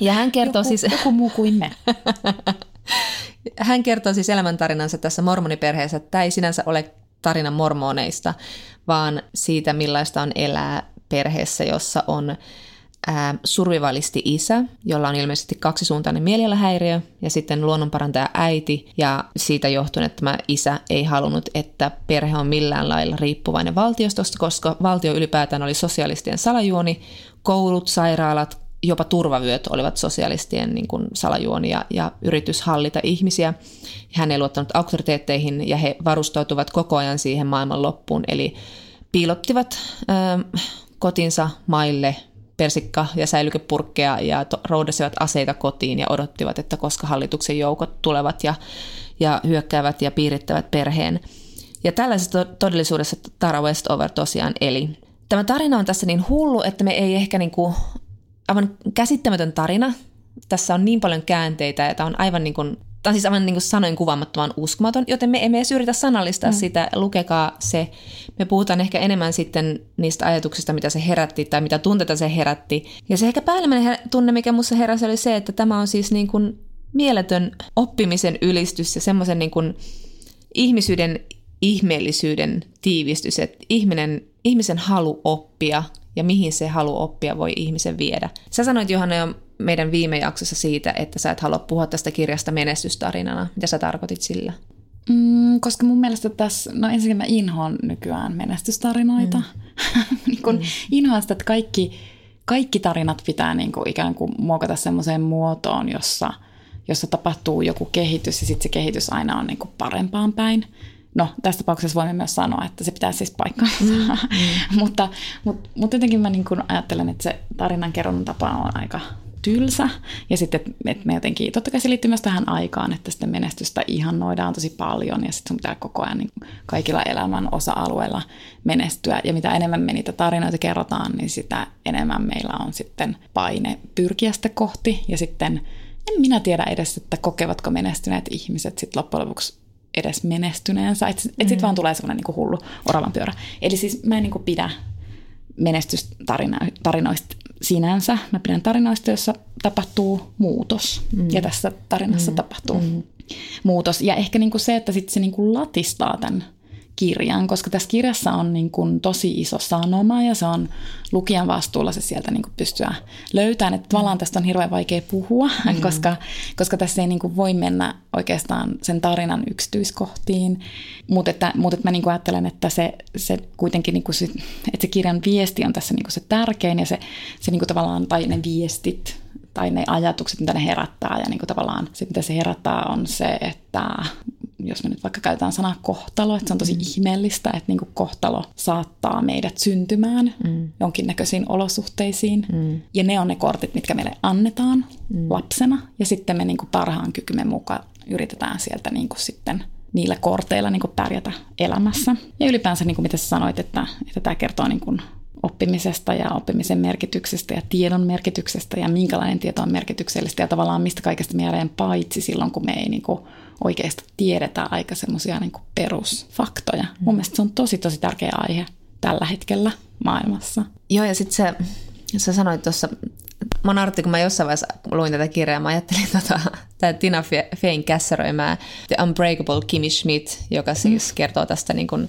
Speaker 1: Ja hän kertoo
Speaker 2: joku,
Speaker 1: siis...
Speaker 2: Joku muu kuin me.
Speaker 1: hän kertoo siis elämäntarinansa tässä mormoniperheessä. Tämä ei sinänsä ole tarina mormoneista, vaan siitä, millaista on elää perheessä, jossa on ää, survivalisti isä, jolla on ilmeisesti kaksisuuntainen mielialahäiriö, ja sitten luonnonparantaja äiti, ja siitä johtuen, että tämä isä ei halunnut, että perhe on millään lailla riippuvainen valtiostosta, koska valtio ylipäätään oli sosialistien salajuoni, koulut, sairaalat, jopa turvavyöt olivat sosialistien niin kuin salajuonia ja yritys hallita ihmisiä. Hän ei luottanut auktoriteetteihin ja he varustautuvat koko ajan siihen maailman loppuun, eli piilottivat ö, kotinsa maille persikka- ja säilykepurkkeja ja to- roudasivat aseita kotiin ja odottivat, että koska hallituksen joukot tulevat ja, ja hyökkäävät ja piirittävät perheen. Ja tällaisessa todellisuudessa Tara Westover tosiaan eli. Tämä tarina on tässä niin hullu, että me ei ehkä niin kuin aivan käsittämätön tarina. Tässä on niin paljon käänteitä, että on aivan niin kuin, tämä on siis aivan niin kuin sanoin kuvaamattoman uskomaton, joten me emme edes yritä sanallistaa mm. sitä, lukekaa se. Me puhutaan ehkä enemmän sitten niistä ajatuksista, mitä se herätti tai mitä tunteita se herätti. Ja se ehkä päällimmäinen tunne, mikä minussa heräsi, oli se, että tämä on siis niin kuin mieletön oppimisen ylistys ja semmoisen niin kuin ihmisyyden ihmeellisyyden tiivistys, että ihminen, ihmisen halu oppia ja mihin se halu oppia voi ihmisen viedä. Sä sanoit Johanna jo meidän viime jaksossa siitä, että sä et halua puhua tästä kirjasta menestystarinana. Mitä sä tarkoitit sillä?
Speaker 2: Mm, koska mun mielestä tässä, no ensinnäkin mä inhoan nykyään menestystarinoita. Mm. niin kun mm. Inhoan sitä, että kaikki, kaikki tarinat pitää niin kuin ikään kuin muokata semmoiseen muotoon, jossa, jossa tapahtuu joku kehitys ja sitten se kehitys aina on niin kuin parempaan päin. No, tässä tapauksessa voimme myös sanoa, että se pitää siis paikkaansa. Mm, mm. mutta, mutta, mutta jotenkin mä niin kuin ajattelen, että se tarinankerronnan tapa on aika tylsä. Ja sitten, että me jotenkin, totta kai se liittyy myös tähän aikaan, että sitten menestystä ihannoidaan tosi paljon ja sitten sun pitää koko ajan niin kaikilla elämän osa-alueilla menestyä. Ja mitä enemmän me niitä tarinoita kerrotaan, niin sitä enemmän meillä on sitten paine pyrkiä sitä kohti. Ja sitten en minä tiedä edes, että kokevatko menestyneet ihmiset sitten loppujen lopuksi edes menestyneensä. Että et sitten mm. vaan tulee semmoinen niin hullu oravan pyörä. Eli siis mä en niin kuin pidä menestystarinoista sinänsä. Mä pidän tarinoista, joissa tapahtuu muutos. Mm. Ja tässä tarinassa mm. tapahtuu. Mm. muutos. Ja ehkä niin kuin se, että sit se niin kuin latistaa tämän kirjan, koska tässä kirjassa on niin kuin tosi iso sanoma ja se on lukijan vastuulla se sieltä niin kuin pystyä löytämään. Että tavallaan tästä on hirveän vaikea puhua, mm. koska, koska tässä ei niin kuin voi mennä oikeastaan sen tarinan yksityiskohtiin. Mutta että, mutta että mä niin kuin ajattelen, että se, se kuitenkin, niin kuin se, että se kirjan viesti on tässä niin kuin se tärkein ja se, se niin kuin tavallaan, tai ne viestit tai ne ajatukset, mitä ne herättää ja niin kuin tavallaan se, mitä se herättää on se, että jos me nyt vaikka käytetään sanaa kohtalo, että se on tosi mm. ihmeellistä, että niin kuin kohtalo saattaa meidät syntymään mm. jonkinnäköisiin olosuhteisiin. Mm. Ja ne on ne kortit, mitkä meille annetaan mm. lapsena. Ja sitten me niin kuin parhaan kykymme mukaan yritetään sieltä niin kuin sitten niillä korteilla niin kuin pärjätä elämässä. Ja ylipäänsä, niin kuin mitä sä sanoit, että, että tämä kertoo niin kuin oppimisesta ja oppimisen merkityksestä ja tiedon merkityksestä ja minkälainen tieto on merkityksellistä ja tavallaan mistä kaikesta mieleen paitsi silloin, kun me ei niin kuin oikeasti tiedetä aika semmoisia niin perusfaktoja. Mm. Mun mielestä se on tosi tosi tärkeä aihe tällä hetkellä maailmassa.
Speaker 1: Joo ja sitten se, sä sanoit tuossa, mä nauratti, kun mä jossain vaiheessa luin tätä kirjaa, mä ajattelin tota, tämä Tina Fein kässäröimää The Unbreakable Kimi Schmidt, joka siis mm. kertoo tästä niin kuin,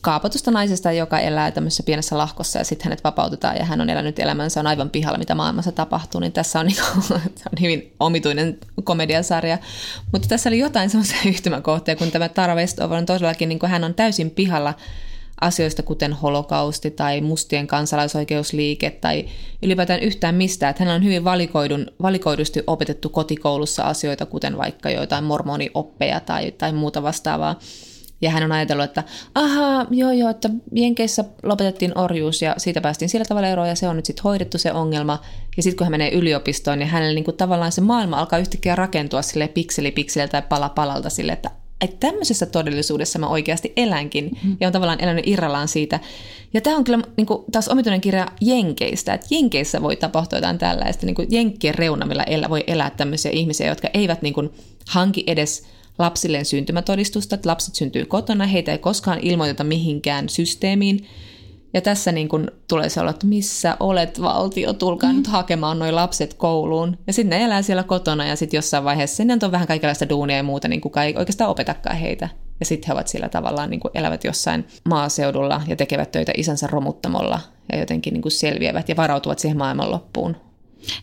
Speaker 1: kaapatusta naisesta, joka elää tämmöisessä pienessä lahkossa ja sitten hänet vapautetaan ja hän on elänyt elämänsä on aivan pihalla, mitä maailmassa tapahtuu, niin tässä on, niin kuin, on hyvin omituinen komediasarja. Mutta tässä oli jotain semmoisia yhtymäkohtia, kun tämä Tara Westover on todellakin, niin hän on täysin pihalla asioista kuten holokausti tai mustien kansalaisoikeusliike tai ylipäätään yhtään mistään. Että hän on hyvin valikoidun, valikoidusti opetettu kotikoulussa asioita, kuten vaikka joitain mormonioppeja tai, tai muuta vastaavaa. Ja hän on ajatellut, että ahaa, joo joo, että Jenkeissä lopetettiin orjuus ja siitä päästiin sillä tavalla eroon ja se on nyt sitten hoidettu se ongelma. Ja sitten kun hän menee yliopistoon, niin hänellä niinku tavallaan se maailma alkaa yhtäkkiä rakentua sille pikseli pikseliltä tai pala palalta sille, että että tämmöisessä todellisuudessa mä oikeasti elänkin mm. ja on tavallaan elänyt irrallaan siitä. Ja tämä on kyllä niin kuin, taas omituinen kirja Jenkeistä, että Jenkeissä voi tapahtua jotain tällaista, niin kuin Jenkkien reunamilla elä, voi elää tämmöisiä ihmisiä, jotka eivät niin kuin, hanki edes lapsilleen syntymätodistusta, että lapset syntyy kotona, heitä ei koskaan ilmoiteta mihinkään systeemiin. Ja tässä niin kun tulee se olla, että missä olet valtio, tulkaa mm. nyt hakemaan noin lapset kouluun. Ja sitten ne elää siellä kotona ja sitten jossain vaiheessa sinne on vähän kaikenlaista duunia ja muuta, niin kukaan ei oikeastaan opetakaan heitä. Ja sitten he ovat siellä tavallaan niin elävät jossain maaseudulla ja tekevät töitä isänsä romuttamolla ja jotenkin niin selviävät ja varautuvat siihen maailmanloppuun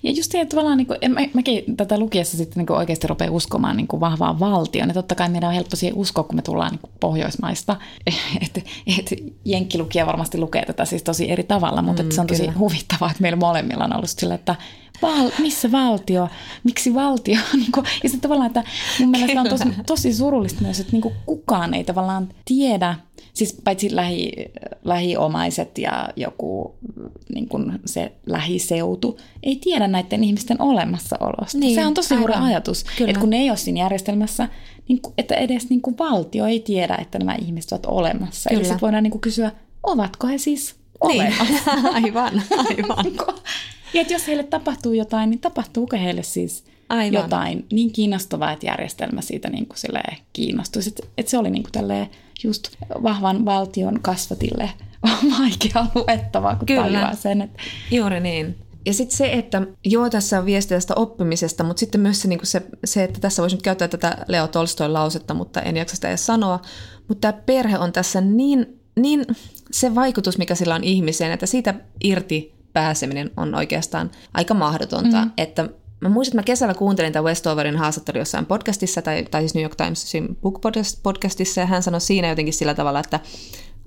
Speaker 2: ja just se, että tavallaan niin kuin, mä, mäkin tätä lukiessa sitten niin kuin oikeasti rupeaa uskomaan niin kuin vahvaan valtioon. Ja totta kai meidän on helppo siihen uskoa, kun me tullaan niin kuin Pohjoismaista. Että et, jenkkilukija varmasti lukee tätä siis tosi eri tavalla, mutta mm, se on tosi kyllä. huvittavaa, että meillä molemmilla on ollut sillä, että val, missä valtio, miksi valtio? niin kuin, ja sitten tavallaan, että mun mielestä on tosi, tosi surullista myös, että niin kuin kukaan ei tavallaan tiedä, siis paitsi lähi, lähiomaiset ja joku niin kuin se lähiseutu, ei tiedä näiden ihmisten olemassaolosta. Niin, se on tosi hurra ajatus, Kyllä. että kun ne ei ole siinä järjestelmässä, niin kuin, että edes niin kuin valtio ei tiedä, että nämä ihmiset ovat olemassa. Kyllä. Eli sitten voidaan niin kuin kysyä, ovatko he siis niin. olemassa?
Speaker 1: Niin. aivan, aivan.
Speaker 2: ja että jos heille tapahtuu jotain, niin tapahtuuko heille siis Aivan. jotain niin kiinnostavaa, että järjestelmä siitä niin kuin kiinnostuisi. Että, että se oli niin kuin just vahvan valtion kasvatille vaikea luettavaa, kun Kyllä. tajuaa sen. Että...
Speaker 1: Juuri niin. Ja sitten se, että joo, tässä on viesti tästä oppimisesta, mutta sitten myös se, niin se, se että tässä voisi nyt käyttää tätä Leo Tolstoin lausetta, mutta en jaksa sitä edes sanoa. Mutta tämä perhe on tässä niin, niin se vaikutus, mikä sillä on ihmiseen, että siitä irti pääseminen on oikeastaan aika mahdotonta. Mm. Että Mä muistan, että mä kesällä kuuntelin tämän Westoverin haastattelu jossain podcastissa, tai, tai siis New York Timesin book podcastissa, ja hän sanoi siinä jotenkin sillä tavalla, että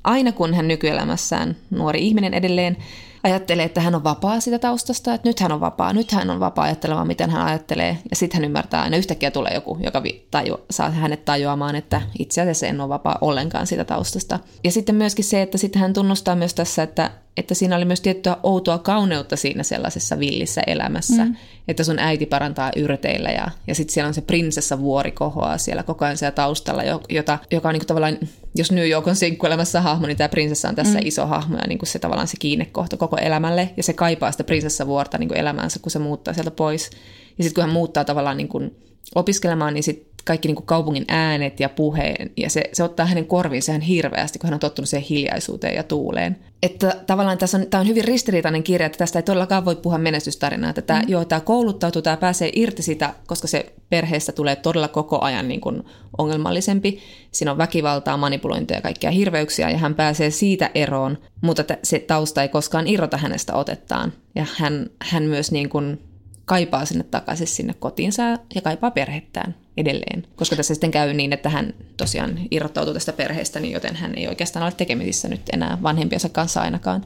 Speaker 1: aina kun hän nykyelämässään, nuori ihminen edelleen, ajattelee, että hän on vapaa sitä taustasta, että nyt hän on vapaa, nyt hän on vapaa ajattelemaan, miten hän ajattelee, ja sitten hän ymmärtää aina yhtäkkiä tulee joku, joka taju, saa hänet tajuamaan, että itse asiassa en ole vapaa ollenkaan sitä taustasta. Ja sitten myöskin se, että sitten hän tunnustaa myös tässä, että että siinä oli myös tiettyä outoa kauneutta siinä sellaisessa villissä elämässä, mm. että sun äiti parantaa yrteillä ja, ja sitten siellä on se prinsessa vuori kohoaa siellä koko ajan siellä taustalla, jota, joka on niin kuin tavallaan, jos New York on sinkkuelämässä hahmo, niin tämä prinsessa on tässä mm. iso hahmo ja niin kuin se tavallaan se kiinnekohta koko elämälle ja se kaipaa sitä prinsessavuorta niin kuin elämäänsä, kun se muuttaa sieltä pois. Ja sitten kun hän muuttaa tavallaan niin kuin opiskelemaan, niin sitten kaikki niin kuin kaupungin äänet ja puheen, ja se, se ottaa hänen korviinsa ihan hirveästi, kun hän on tottunut siihen hiljaisuuteen ja tuuleen. Että tavallaan tässä on, tämä on hyvin ristiriitainen kirja, että tästä ei todellakaan voi puhua menestystarinaa, että tämä, mm. joo, tämä kouluttautuu, tämä pääsee irti sitä, koska se perheestä tulee todella koko ajan niin kuin ongelmallisempi. Siinä on väkivaltaa, manipulointia ja kaikkia hirveyksiä, ja hän pääsee siitä eroon, mutta se tausta ei koskaan irrota hänestä otettaan. Ja hän, hän myös niin kuin kaipaa sinne takaisin sinne kotiinsa ja kaipaa perhettään edelleen. Koska tässä sitten käy niin, että hän tosiaan irrottautuu tästä perheestä, niin joten hän ei oikeastaan ole tekemisissä nyt enää vanhempiensa kanssa ainakaan.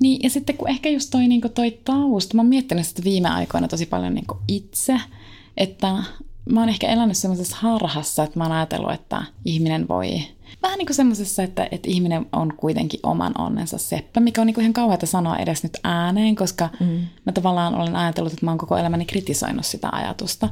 Speaker 2: Niin, ja sitten kun ehkä just toi, niin toi tausta, mä oon miettinyt sitä viime aikoina tosi paljon niin itse, että mä oon ehkä elänyt semmoisessa harhassa, että mä oon ajatellut, että ihminen voi vähän niin kuin semmoisessa, että, että ihminen on kuitenkin oman onnensa seppä, mikä on niin kuin ihan kauheata sanoa edes nyt ääneen, koska mm. mä tavallaan olen ajatellut, että mä oon koko elämäni kritisoinut sitä ajatusta.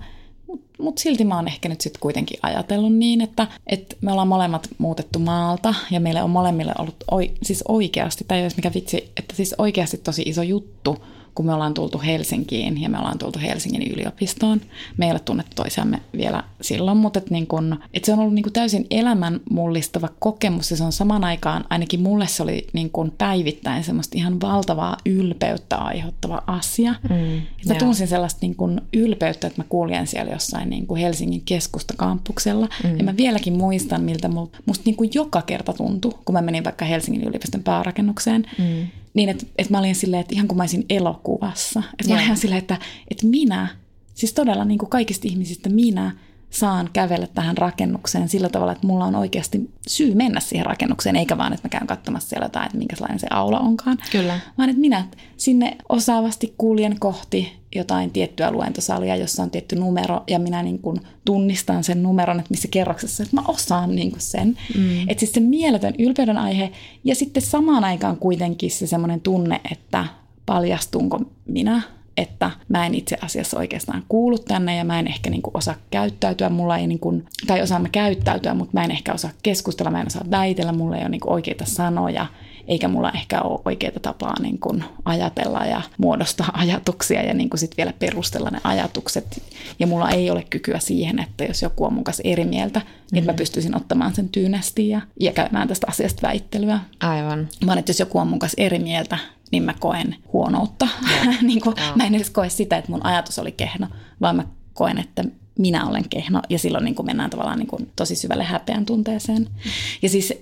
Speaker 2: Mutta mut silti mä oon ehkä nyt sitten kuitenkin ajatellut niin, että, että me ollaan molemmat muutettu maalta ja meille on molemmille ollut oi, siis oikeasti, tai jos mikä vitsi, että siis oikeasti tosi iso juttu – kun me ollaan tultu Helsinkiin ja me ollaan tultu Helsingin yliopistoon. Me ei ole tunnettu toisiamme vielä silloin, mutta et niin kun, et se on ollut niin kun täysin elämän mullistava kokemus ja se on saman aikaan, ainakin mulle se oli niin kun päivittäin semmoista ihan valtavaa ylpeyttä aiheuttava asia. Mm, mä tunsin sellaista niin kun ylpeyttä, että mä kuljen siellä jossain niin kuin Helsingin keskustakampuksella. Mm. Ja mä vieläkin muistan, miltä musta niin kuin joka kerta tuntui, kun mä menin vaikka Helsingin yliopiston päärakennukseen. Mm niin, että, että mä olin silleen, että ihan kuin mä olisin elokuvassa. Että mä olin ihan silleen, että, että minä, siis todella niin kuin kaikista ihmisistä minä saan kävellä tähän rakennukseen sillä tavalla, että mulla on oikeasti syy mennä siihen rakennukseen, eikä vaan, että mä käyn katsomassa siellä jotain, että minkälainen se aula onkaan.
Speaker 1: Kyllä.
Speaker 2: Vaan, että minä sinne osaavasti kuljen kohti jotain tiettyä luentosalia, jossa on tietty numero, ja minä niin kuin tunnistan sen numeron, että missä kerroksessa, että mä osaan niin kuin sen. Mm. Että siis se mieletön ylpeyden aihe, ja sitten samaan aikaan kuitenkin se semmoinen tunne, että paljastunko minä että mä en itse asiassa oikeastaan kuulu tänne ja mä en ehkä niin kuin osaa käyttäytyä, mulla ei niin kuin, tai osaan mä käyttäytyä, mutta mä en ehkä osaa keskustella, mä en osaa väitellä, mulla ei ole niin kuin oikeita sanoja, eikä mulla ehkä ole oikeita tapaa niin kuin ajatella ja muodostaa ajatuksia ja niin kuin sit vielä perustella ne ajatukset. Ja mulla ei ole kykyä siihen, että jos joku on mun kanssa eri mieltä, mm-hmm. niin mä pystyisin ottamaan sen tyynesti ja, ja käymään tästä asiasta väittelyä.
Speaker 1: Aivan.
Speaker 2: Vaan että jos joku on mun kanssa eri mieltä, niin mä koen huonoutta. niin kuin, mä en edes koe sitä, että mun ajatus oli kehno, vaan mä koen, että minä olen kehno. Ja silloin niin kuin mennään tavallaan niin kuin tosi syvälle häpeän tunteeseen. Mm. Ja siis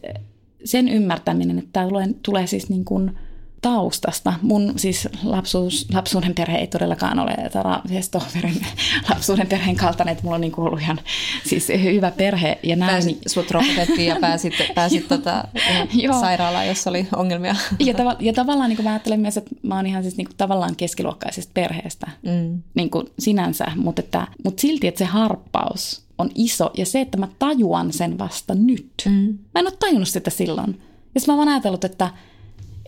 Speaker 2: sen ymmärtäminen, että tämä tulee, tulee siis niin kuin taustasta. Mun siis lapsuus, lapsuuden perhe ei todellakaan ole Tara Stoverin lapsuuden perheen kaltainen, että mulla on niin kuin ollut ihan siis hyvä perhe. Ja näin.
Speaker 1: Pääsit, sut rokotettiin ja pääsit, pääsit tota, sairaalaan, jos oli ongelmia.
Speaker 2: Ja, tav- ja tavallaan niin kuin mä ajattelen myös, että mä oon ihan siis niin kuin tavallaan keskiluokkaisesta perheestä mm. niin kuin sinänsä, mutta, että, mutta silti, että se harppaus on iso ja se, että mä tajuan sen vasta nyt. Mm. Mä en ole tajunnut sitä silloin. Ja mä oon ajatellut, että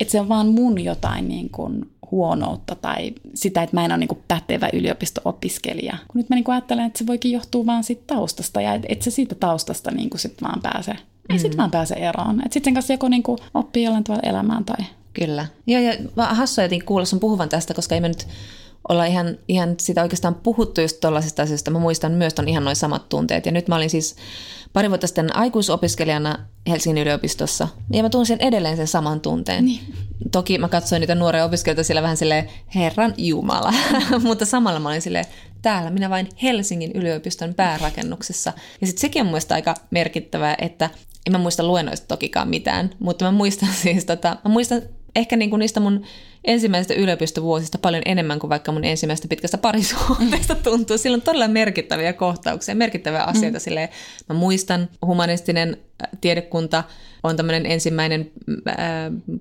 Speaker 2: että se on vaan mun jotain niin kuin huonoutta tai sitä, että mä en ole niin kuin pätevä yliopisto-opiskelija. Kun nyt mä niin kuin ajattelen, että se voikin johtua vaan siitä taustasta ja että se siitä taustasta niin kuin sit vaan pääse. Ei mm. sit vaan pääse eroon. Että sitten sen kanssa joku niin kuin oppii jollain tavalla elämään tai...
Speaker 1: Kyllä. Joo, ja hassua jotenkin kuulla sun puhuvan tästä, koska ei me nyt olla ihan, ihan sitä oikeastaan puhuttu just tuollaisista asioista. Mä muistan myös ton ihan noin samat tunteet. Ja nyt mä olin siis pari vuotta sitten aikuisopiskelijana Helsingin yliopistossa. Ja mä tunsin edelleen sen saman tunteen. Niin. Toki mä katsoin niitä nuoria opiskelijoita siellä vähän silleen, Herran Jumala. Mutta samalla mä olin silleen, täällä minä vain Helsingin yliopiston päärakennuksessa. Ja sitten sekin on mun aika merkittävää, että en mä muista luennoista tokikaan mitään, mutta mä muistan siis tota, mä muistan ehkä niinku niistä mun ensimmäisestä yliopistovuosista paljon enemmän kuin vaikka mun ensimmäistä pitkästä parisuhteesta mm. tuntuu. Sillä on todella merkittäviä kohtauksia, merkittäviä asioita. Mm. Silleen, mä muistan, humanistinen äh, tiedekunta on tämmöinen ensimmäinen äh,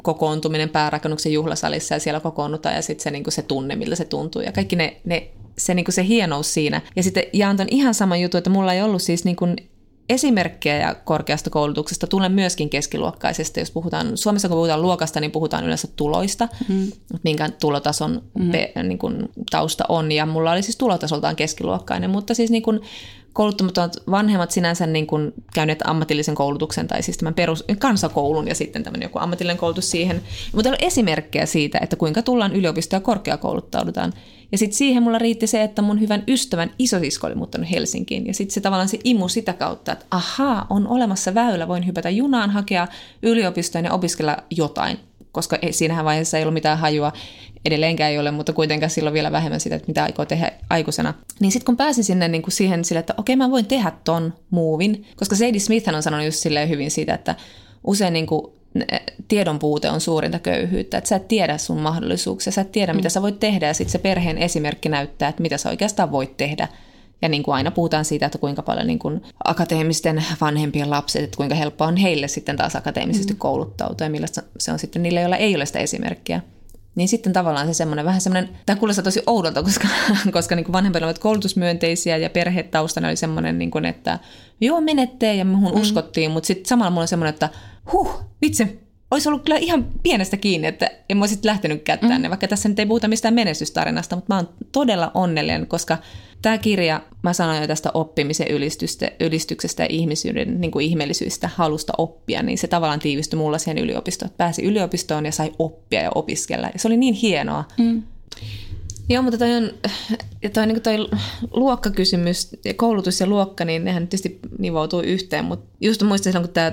Speaker 1: kokoontuminen päärakennuksen juhlasalissa ja siellä kokoonnutaan ja sitten se, niin se tunne, miltä se tuntuu. Ja kaikki ne, ne se, niin se hienous siinä. Ja sitten jaan ton ihan saman jutun, että mulla ei ollut siis niin kuin esimerkkejä korkeasta koulutuksesta tulen myöskin keskiluokkaisesta. Jos puhutaan, Suomessa kun puhutaan luokasta, niin puhutaan yleensä tuloista, mm. minkä tulotason mm. pe, niin kuin, tausta on. Ja mulla oli siis tulotasoltaan keskiluokkainen, mutta siis niin kuin, kouluttamattomat vanhemmat sinänsä niin kuin käyneet ammatillisen koulutuksen tai siis tämän perus, kansakoulun ja sitten tämmöinen joku ammatillinen koulutus siihen. Mutta on esimerkkejä siitä, että kuinka tullaan yliopisto- ja korkeakouluttaudutaan. Ja sitten siihen mulla riitti se, että mun hyvän ystävän isosisko oli muuttanut Helsinkiin. Ja sitten se tavallaan se imu sitä kautta, että ahaa, on olemassa väylä, voin hypätä junaan, hakea yliopistoon ja opiskella jotain koska siinähän vaiheessa ei ollut mitään hajua, edelleenkään ei ole, mutta kuitenkaan silloin vielä vähemmän sitä, että mitä aikoo tehdä aikuisena. Niin sitten kun pääsin sinne niin kuin siihen sille, että okei mä voin tehdä ton muuvin, koska Sadie Smith on sanonut just silleen hyvin siitä, että usein niin kuin tiedon puute on suurinta köyhyyttä, että sä et tiedä sun mahdollisuuksia, sä et tiedä mitä sä voit tehdä ja sitten se perheen esimerkki näyttää, että mitä sä oikeastaan voit tehdä. Ja niin kuin aina puhutaan siitä, että kuinka paljon niin kuin akateemisten vanhempien lapset, että kuinka helppoa on heille sitten taas akateemisesti mm. kouluttautua ja millaista se on sitten niille, joilla ei ole sitä esimerkkiä. Niin sitten tavallaan se semmoinen vähän semmoinen, tämä kuulostaa tosi oudolta, koska, koska niin vanhempilla ovat koulutusmyönteisiä ja perhetaustana oli semmoinen, niin kuin, että joo menette ja muhun mm. uskottiin, mutta sitten samalla mulla on semmoinen, että huh, vitsi, olisi ollut kyllä ihan pienestä kiinni, että en mä olisi lähtenyt tänne, mm. vaikka tässä nyt ei puhuta mistään menestystarinasta, mutta mä oon todella onnellinen, koska tämä kirja, mä sanoin jo tästä oppimisen ylistyksestä ja ihmisyyden niin kuin ihmeellisyydestä, halusta oppia, niin se tavallaan tiivistyi mulla siihen yliopistoon. Pääsi yliopistoon ja sai oppia ja opiskella. Ja se oli niin hienoa. Mm. Joo, mutta toi on toi, niin toi luokkakysymys, koulutus ja luokka, niin nehän tietysti nivoutuu yhteen, mutta just muistan silloin, kun tämä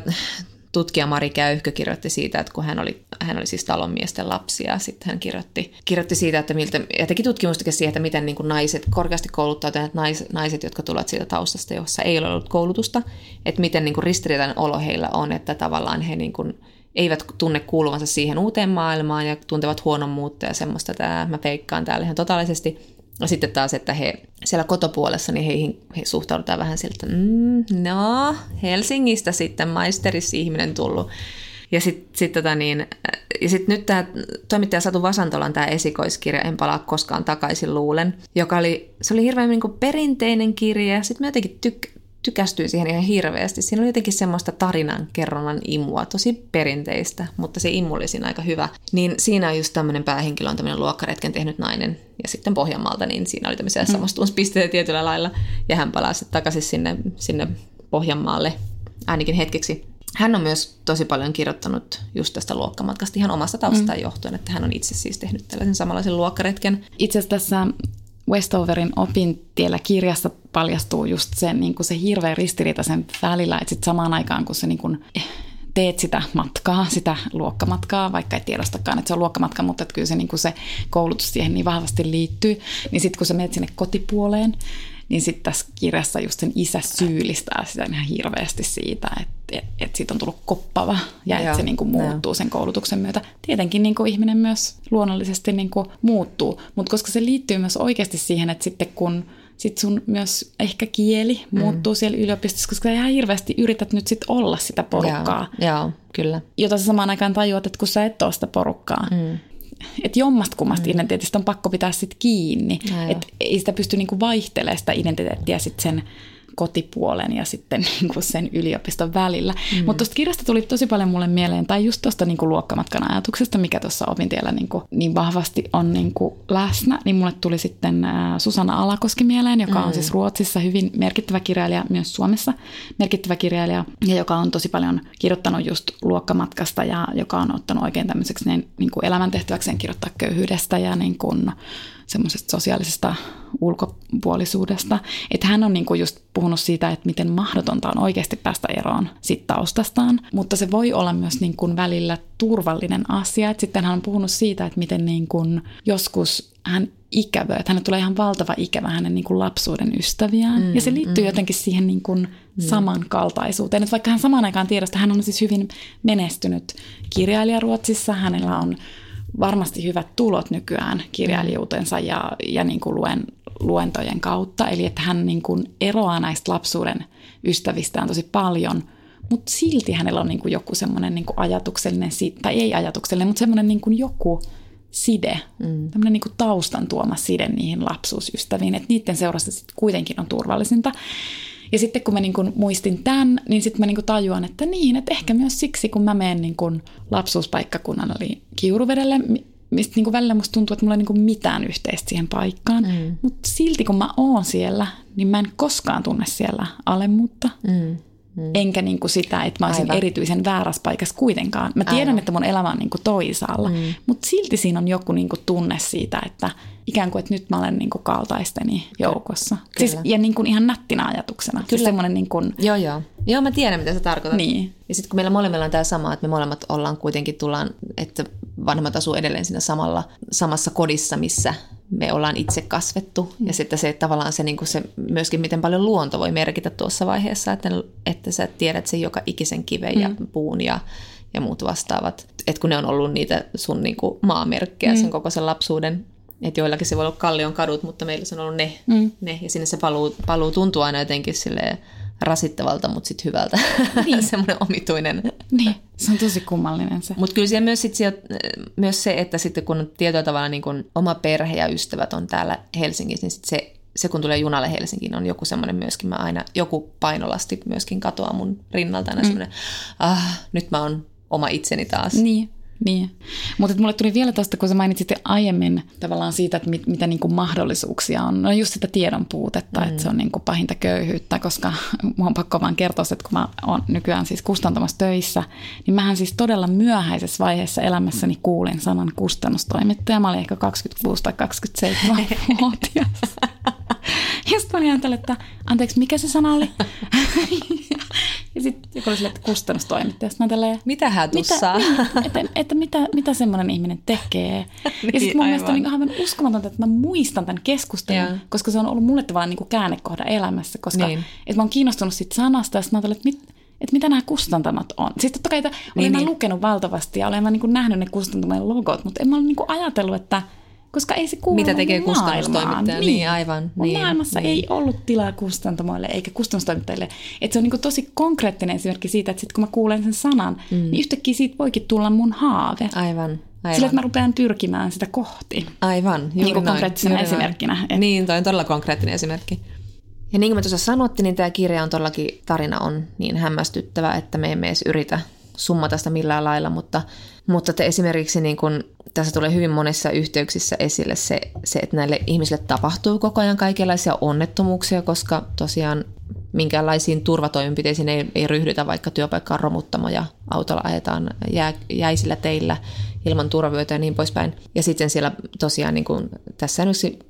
Speaker 1: tutkija Mari Käyhkö kirjoitti siitä, että kun hän oli, hän oli siis talonmiesten lapsia, sitten hän kirjoitti, kirjoitti siitä, että miltä, ja teki tutkimustakin siihen, että miten niin kuin naiset, korkeasti kouluttautuneet nais, naiset, jotka tulevat siitä taustasta, jossa ei ole ollut koulutusta, että miten niin kuin ristiriitainen olo heillä on, että tavallaan he niin kuin, eivät tunne kuuluvansa siihen uuteen maailmaan ja tuntevat huonommuutta ja semmoista, tämä mä feikkaan täällä ihan totaalisesti, ja sitten taas, että he siellä kotopuolessa, niin heihin he suhtaudutaan vähän siltä, mm, no, Helsingistä sitten maisterissa ihminen tullut. Ja sitten sit, tota niin, ja sit nyt tämä toimittaja Satu Vasantolan tämä esikoiskirja En palaa koskaan takaisin luulen, joka oli, se oli hirveän niin perinteinen kirja. Sitten mä jotenkin tyk, tykästyin siihen ihan hirveästi. Siinä oli jotenkin semmoista tarinan kerronnan imua, tosi perinteistä, mutta se imu oli siinä aika hyvä. Niin siinä on just tämmöinen päähenkilö on tämmöinen luokkaretken tehnyt nainen, ja sitten Pohjanmaalta, niin siinä oli tämmöisiä mm. samastumispisteitä tietyllä lailla, ja hän palasi takaisin sinne, sinne Pohjanmaalle ainakin hetkeksi. Hän on myös tosi paljon kirjoittanut just tästä luokkamatkasta ihan omasta taustaan mm. johtuen, että hän on itse siis tehnyt tällaisen samanlaisen luokkaretken.
Speaker 2: Itse asiassa tässä Westoverin opintiellä kirjassa paljastuu just se, niin kuin se hirveä ristiriita sen välillä, että sit samaan aikaan kun se niin kuin teet sitä matkaa, sitä luokkamatkaa, vaikka ei tiedostakaan, että se on luokkamatka, mutta että kyllä se, niin kuin se koulutus siihen niin vahvasti liittyy, niin sitten kun sä menet sinne kotipuoleen, niin sitten tässä kirjassa just sen isä syyllistää sitä ihan hirveästi siitä, että et, et siitä on tullut koppava ja että se niinku muuttuu Joo. sen koulutuksen myötä. Tietenkin niinku ihminen myös luonnollisesti niinku muuttuu, mutta koska se liittyy myös oikeasti siihen, että sitten kun sit sun myös ehkä kieli mm. muuttuu siellä yliopistossa, koska sä ihan hirveästi yrität nyt sit olla sitä porukkaa.
Speaker 1: Joo, kyllä.
Speaker 2: Jota sä samaan aikaan tajuat, että kun sä et ole sitä porukkaa, mm että jommasta kummasta mm. identiteetistä on pakko pitää sitten kiinni. Että ei sitä pysty niinku vaihtelemaan sitä identiteettiä sitten sen kotipuolen ja sitten niin kuin sen yliopiston välillä. Mm. Mutta tuosta kirjasta tuli tosi paljon mulle mieleen, tai just tuosta niin luokkamatkan ajatuksesta, mikä tuossa opintiellä niin, kuin, niin vahvasti on niin kuin läsnä, niin mulle tuli sitten Susanna Alakoski mieleen, joka mm. on siis Ruotsissa hyvin merkittävä kirjailija, myös Suomessa merkittävä kirjailija, ja joka on tosi paljon kirjoittanut just luokkamatkasta ja joka on ottanut oikein tämmöiseksi niin, niin kuin elämäntehtäväkseen kirjoittaa köyhyydestä ja niin kuin, semmoisesta sosiaalisesta ulkopuolisuudesta. Että hän on niinku just puhunut siitä, että miten mahdotonta on oikeasti päästä eroon sit taustastaan, mutta se voi olla myös niinku välillä turvallinen asia. Et sitten hän on puhunut siitä, että miten niinku joskus hän ikävöi, että hän tulee ihan valtava ikävä hänen niin kuin lapsuuden ystäviään. Mm, ja se liittyy mm. jotenkin siihen niin kuin mm. samankaltaisuuteen. Että vaikka hän samaan aikaan tiedosta, hän on siis hyvin menestynyt kirjailija Ruotsissa, hänellä on varmasti hyvät tulot nykyään kirjailijuutensa ja, ja niin kuin luen, luentojen kautta. Eli että hän niin kuin eroaa näistä lapsuuden ystävistään tosi paljon, mutta silti hänellä on niin kuin joku semmoinen niin kuin ajatuksellinen, tai ei ajatuksellinen, mutta semmoinen niin kuin joku side, mm. tämmöinen niin kuin taustan tuoma side niihin lapsuusystäviin, että niiden seurassa sitten kuitenkin on turvallisinta. Ja sitten kun mä niin kuin muistin tämän, niin sitten mä niin kuin tajuan, että niin, että ehkä myös siksi, kun mä menen niin kuin lapsuuspaikkakunnan eli Kiuruvedelle, mistä niin kuin välillä musta tuntuu, että mulla ei niin kuin mitään yhteistä siihen paikkaan. Mm. Mutta silti kun mä oon siellä, niin mä en koskaan tunne siellä alemmuutta. Mm. Mm. Enkä niin kuin sitä, että mä olisin Aivan. erityisen väärässä paikassa kuitenkaan. Mä tiedän, Aivan. että mun elämä on niin kuin toisaalla, mm. mutta silti siinä on joku niin kuin tunne siitä, että ikään kuin, että nyt mä olen niin kuin kaltaisteni joukossa. Kyllä. Siis, ja niin kuin ihan nättinä ajatuksena. Siis Kyllä. Siis niin kuin...
Speaker 1: Joo, joo. Joo, mä tiedän, mitä sä tarkoitat. Niin. Ja sitten kun meillä molemmilla on tämä sama, että me molemmat ollaan kuitenkin tullaan, että vanhemmat asuu edelleen siinä samalla, samassa kodissa, missä me ollaan itse kasvettu. Mm. Ja sitten se tavallaan se, niin kuin se myöskin, miten paljon luonto voi merkitä tuossa vaiheessa, että, että sä tiedät sen joka ikisen kiven mm. ja puun ja, ja muut vastaavat. Että kun ne on ollut niitä sun niin kuin maamerkkejä mm. sen koko sen lapsuuden että joillakin se voi olla kallion kadut, mutta meillä se on ollut ne. Mm. ne ja sinne se paluu, paluu tuntuu aina jotenkin silleen rasittavalta, mutta sitten hyvältä. Niin. Semmoinen omituinen.
Speaker 2: Niin, se on tosi kummallinen se.
Speaker 1: Mutta kyllä siellä myös, sit siellä, myös se, että sitten kun tietyllä tavalla niin kun oma perhe ja ystävät on täällä Helsingissä, niin sit se, se kun tulee junalle Helsinkiin, on joku semmoinen myöskin, mä aina, joku painolasti myöskin katoaa mun rinnalta aina mm. semmoinen, ah, nyt mä oon oma itseni taas.
Speaker 2: Niin. Niin, mutta mulle tuli vielä tuosta, kun sä mainitsit aiemmin tavallaan siitä, että mit, mitä niin kuin mahdollisuuksia on. No just sitä tiedon puutetta, mm. että se on niin kuin pahinta köyhyyttä, koska mun on pakko vaan kertoa, että kun mä oon nykyään siis kustantamassa töissä, niin mähän siis todella myöhäisessä vaiheessa elämässäni kuulin sanan kustannustoimittaja. Mä olin ehkä 26 tai 27-vuotias. Ja sitten mä olin että anteeksi, mikä se sana oli? ja sitten joku oli sille, että kustannustoimittaja. Sitten mä tälleen,
Speaker 1: mitä hän tussaa?
Speaker 2: Mitä, niin, että, että mitä, mitä semmoinen ihminen tekee. niin, ja sitten mun mielestä on niin aivan uskomatonta, että mä muistan tämän keskustelun, ja. koska se on ollut mulle vaan niin käännekohda elämässä. Koska niin. että mä oon kiinnostunut siitä sanasta ja sitten mä että mit, että mitä nämä kustantamat on. Siis totta kai olen niin, mä niin. lukenut valtavasti ja olen mä niin nähnyt ne kustantamien logot, mutta en mä ole niin ajatellut, että – koska ei se kuulu
Speaker 1: Mitä tekee kustannustoimittaja? Niin, niin aivan.
Speaker 2: Niin, maailmassa niin. ei ollut tilaa kustantamoille eikä kustannustoimittajille. Et se on niin tosi konkreettinen esimerkki siitä, että sit kun mä kuulen sen sanan, mm. niin yhtäkkiä siitä voikin tulla mun haave.
Speaker 1: Aivan. Aivan.
Speaker 2: Sillä, että mä rupean tyrkimään sitä kohti.
Speaker 1: Aivan,
Speaker 2: juuri niin kuin konkreettisena juuri esimerkkinä.
Speaker 1: Et... Niin, toi on todella konkreettinen esimerkki. Ja niin kuin me tuossa sanottiin, niin tämä kirja on todellakin, tarina on niin hämmästyttävä, että me emme edes yritä summata sitä millään lailla, mutta, mutta te esimerkiksi niin kun, tässä tulee hyvin monissa yhteyksissä esille se, se, että näille ihmisille tapahtuu koko ajan kaikenlaisia onnettomuuksia, koska tosiaan minkäänlaisiin turvatoimenpiteisiin ei, ei ryhdytä, vaikka työpaikkaan romuttamo ja autolla ajetaan jää, jäisillä teillä ilman turvavyötä ja niin poispäin. Ja sitten siellä tosiaan niin kuin, tässä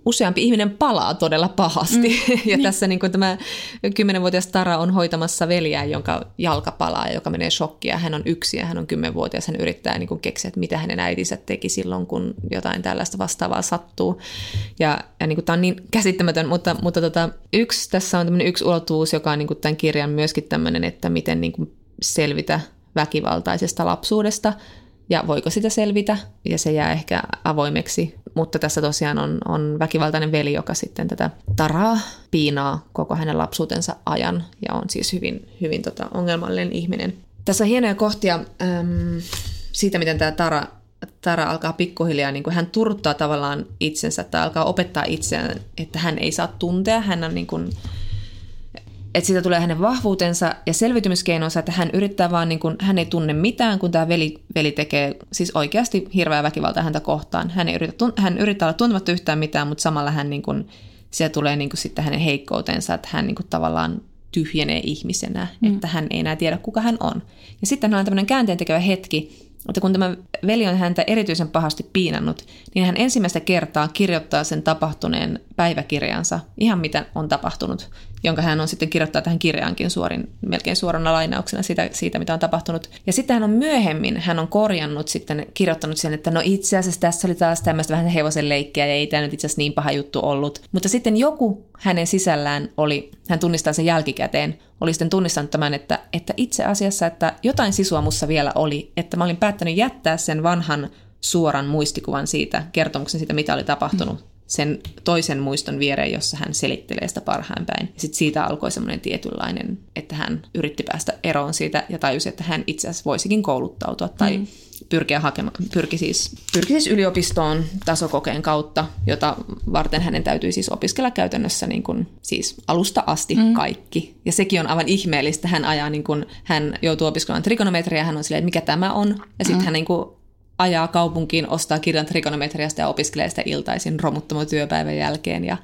Speaker 1: useampi ihminen palaa todella pahasti. Mm, ja niin. tässä niin kuin, tämä kymmenenvuotias Tara on hoitamassa veljää, jonka jalka palaa ja joka menee shokkia. Hän on yksi ja hän on kymmenvuotias. Hän yrittää niin kuin, keksiä, että mitä hänen äitinsä teki silloin, kun jotain tällaista vastaavaa sattuu. Ja, ja niin kuin, tämä on niin käsittämätön, mutta, mutta tota, yksi, tässä on yksi ulottuvuus, joka on niin kuin, tämän kirjan myöskin tämmöinen, että miten niin kuin, selvitä väkivaltaisesta lapsuudesta ja voiko sitä selvitä, ja se jää ehkä avoimeksi. Mutta tässä tosiaan on, on väkivaltainen veli, joka sitten tätä Taraa piinaa koko hänen lapsuutensa ajan, ja on siis hyvin, hyvin tota ongelmallinen ihminen. Tässä on hienoja kohtia äm, siitä, miten tämä Tara, Tara alkaa pikkuhiljaa, niin kuin hän turttaa tavallaan itsensä tai alkaa opettaa itseään, että hän ei saa tuntea, hän on niin kuin, että siitä tulee hänen vahvuutensa ja selviytymiskeinonsa, että hän yrittää vaan, niin kuin, hän ei tunne mitään, kun tämä veli, veli tekee siis oikeasti hirveää väkivaltaa häntä kohtaan. Hän, ei yritä, hän yrittää olla tuntematta yhtään mitään, mutta samalla hän niin kuin, siellä tulee niin kuin sitten hänen heikkoutensa, että hän niin kuin tavallaan tyhjenee ihmisenä, mm. että hän ei enää tiedä, kuka hän on. Ja sitten on tämmöinen käänteentekevä hetki, että kun tämä veli on häntä erityisen pahasti piinannut, niin hän ensimmäistä kertaa kirjoittaa sen tapahtuneen päiväkirjansa, ihan mitä on tapahtunut, jonka hän on sitten kirjoittaa tähän kirjaankin suorin, melkein suorana lainauksena siitä, siitä, mitä on tapahtunut. Ja sitten hän on myöhemmin, hän on korjannut sitten, kirjoittanut sen, että no itse asiassa tässä oli taas tämmöistä vähän hevosen leikkiä ja ei tämä nyt itse asiassa niin paha juttu ollut. Mutta sitten joku hänen sisällään oli, hän tunnistaa sen jälkikäteen, oli sitten tunnistanut tämän, että, että itse asiassa, että jotain sisua mussa vielä oli, että mä olin päättänyt jättää sen vanhan suoran muistikuvan siitä, kertomuksen siitä, mitä oli tapahtunut, mm. Sen toisen muiston viereen, jossa hän selittelee sitä parhain päin. Sitten siitä alkoi semmoinen tietynlainen, että hän yritti päästä eroon siitä ja tajusi, että hän itse asiassa voisikin kouluttautua tai mm pyrkiä hakemaan, pyrki siis, pyrki siis yliopistoon tasokokeen kautta, jota varten hänen täytyy siis opiskella käytännössä niin kuin, siis alusta asti mm. kaikki. Ja sekin on aivan ihmeellistä. Hän ajaa, niin kuin, hän joutuu opiskelemaan trigonometriaa, hän on silleen, että mikä tämä on. Ja sitten mm. hän niin kuin, ajaa kaupunkiin, ostaa kirjan trigonometriasta ja opiskelee sitä iltaisin romuttamotyöpäivän jälkeen. Ja,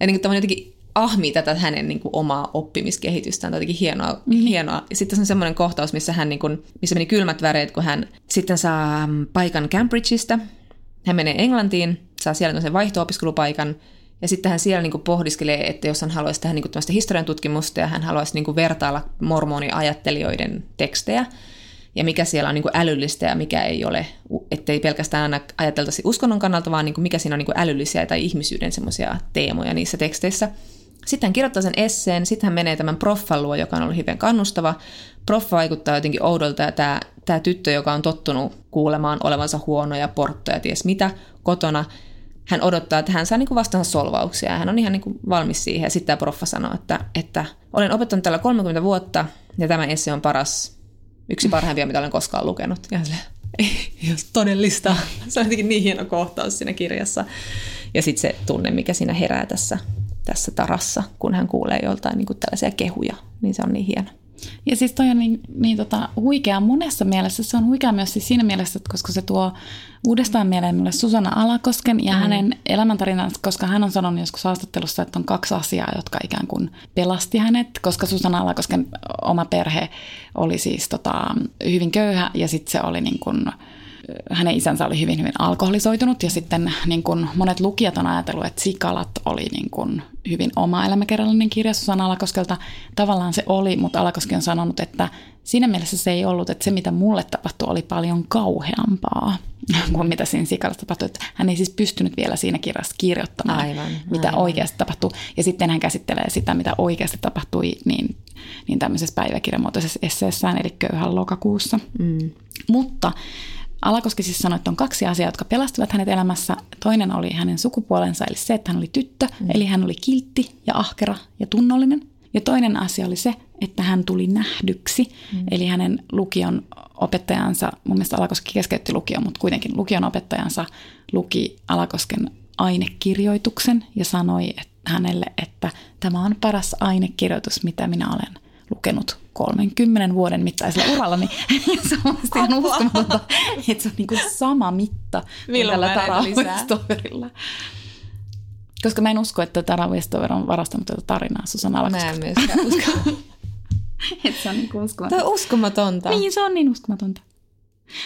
Speaker 1: ja niin kuin jotenkin ahmii tätä hänen niin kuin, omaa oppimiskehitystään. Tämä on jotenkin hienoa. Mm. hienoa. Ja sitten on semmoinen kohtaus, missä, hän, niin kuin, missä meni kylmät väreet, kun hän sitten saa paikan Cambridgeista. Hän menee Englantiin, saa siellä sen vaihto-opiskelupaikan, ja sitten hän siellä niin kuin pohdiskelee, että jos hän haluaisi tehdä niin kuin historian tutkimusta ja hän haluaisi niin kuin vertailla mormoniajattelijoiden tekstejä, ja mikä siellä on niin kuin älyllistä ja mikä ei ole, ettei pelkästään aina ajateltaisi uskonnon kannalta, vaan niin kuin mikä siinä on niin kuin älyllisiä tai ihmisyyden semmoisia teemoja niissä teksteissä. Sitten hän kirjoittaa sen esseen, sitten hän menee tämän proffan luo, joka on ollut hyvin kannustava. Proffa vaikuttaa jotenkin oudolta ja tämä, tämä tyttö, joka on tottunut kuulemaan olevansa huonoja porttoja, ties mitä, kotona, hän odottaa, että hän saa niin vastaansa solvauksia ja hän on ihan niin kuin valmis siihen. Sitten tämä proffa sanoo, että, että olen opettanut tällä 30 vuotta ja tämä esse on paras Yksi parhaimpia, mitä olen koskaan lukenut. Ja se ei ole todellista. Se on jotenkin niin hieno kohtaus siinä kirjassa. Ja sitten se tunne, mikä siinä herää tässä, tässä tarassa, kun hän kuulee joltain niin kuin tällaisia kehuja, niin se on niin hieno.
Speaker 2: Ja siis toi on niin, niin tota, huikea monessa mielessä. Se on huikea myös siis siinä mielessä, että koska se tuo uudestaan mieleen mulle Susanna Alakosken ja mm. hänen elämäntarinansa, koska hän on sanonut joskus haastattelussa, että on kaksi asiaa, jotka ikään kuin pelasti hänet, koska Susanna Alakosken oma perhe oli siis tota, hyvin köyhä ja sitten se oli niin kuin, hänen isänsä oli hyvin, hyvin alkoholisoitunut ja sitten niin kuin monet lukijat on ajatellut, että Sikalat oli niin kuin hyvin oma elämäkerrallinen kirja Susanna Alakoskelta. Tavallaan se oli, mutta Alakoski on sanonut, että siinä mielessä se ei ollut, että se mitä mulle tapahtui oli paljon kauheampaa kuin mitä siinä Sikalassa tapahtui. Että hän ei siis pystynyt vielä siinä kirjassa kirjoittamaan, aivan, mitä aivan. oikeasti tapahtuu. Ja sitten hän käsittelee sitä, mitä oikeasti tapahtui niin, niin tämmöisessä päiväkirjamuotoisessa esseessään, eli köyhän lokakuussa. Mm. Mutta Alakoski siis sanoi, että on kaksi asiaa, jotka pelastivat hänet elämässä. Toinen oli hänen sukupuolensa, eli se, että hän oli tyttö, mm. eli hän oli kiltti ja ahkera ja tunnollinen. Ja toinen asia oli se, että hän tuli nähdyksi, mm. eli hänen lukion opettajansa, mun mielestä Alakoski keskeytti lukion, mutta kuitenkin lukion opettajansa luki Alakosken ainekirjoituksen ja sanoi että hänelle, että tämä on paras ainekirjoitus, mitä minä olen lukenut 30 vuoden mittaisella uralla, niin se on ihan uskomatonta, että se on niin kuin sama mitta kuin tällä Tara Westoverilla. Koska mä en usko, että Tara Westover on varastanut tätä tarinaa Susanna.
Speaker 1: Mä en myöskään usko.
Speaker 2: että se on niin uskomatonta.
Speaker 1: Tämä on uskomatonta.
Speaker 2: Niin, se on niin uskomatonta.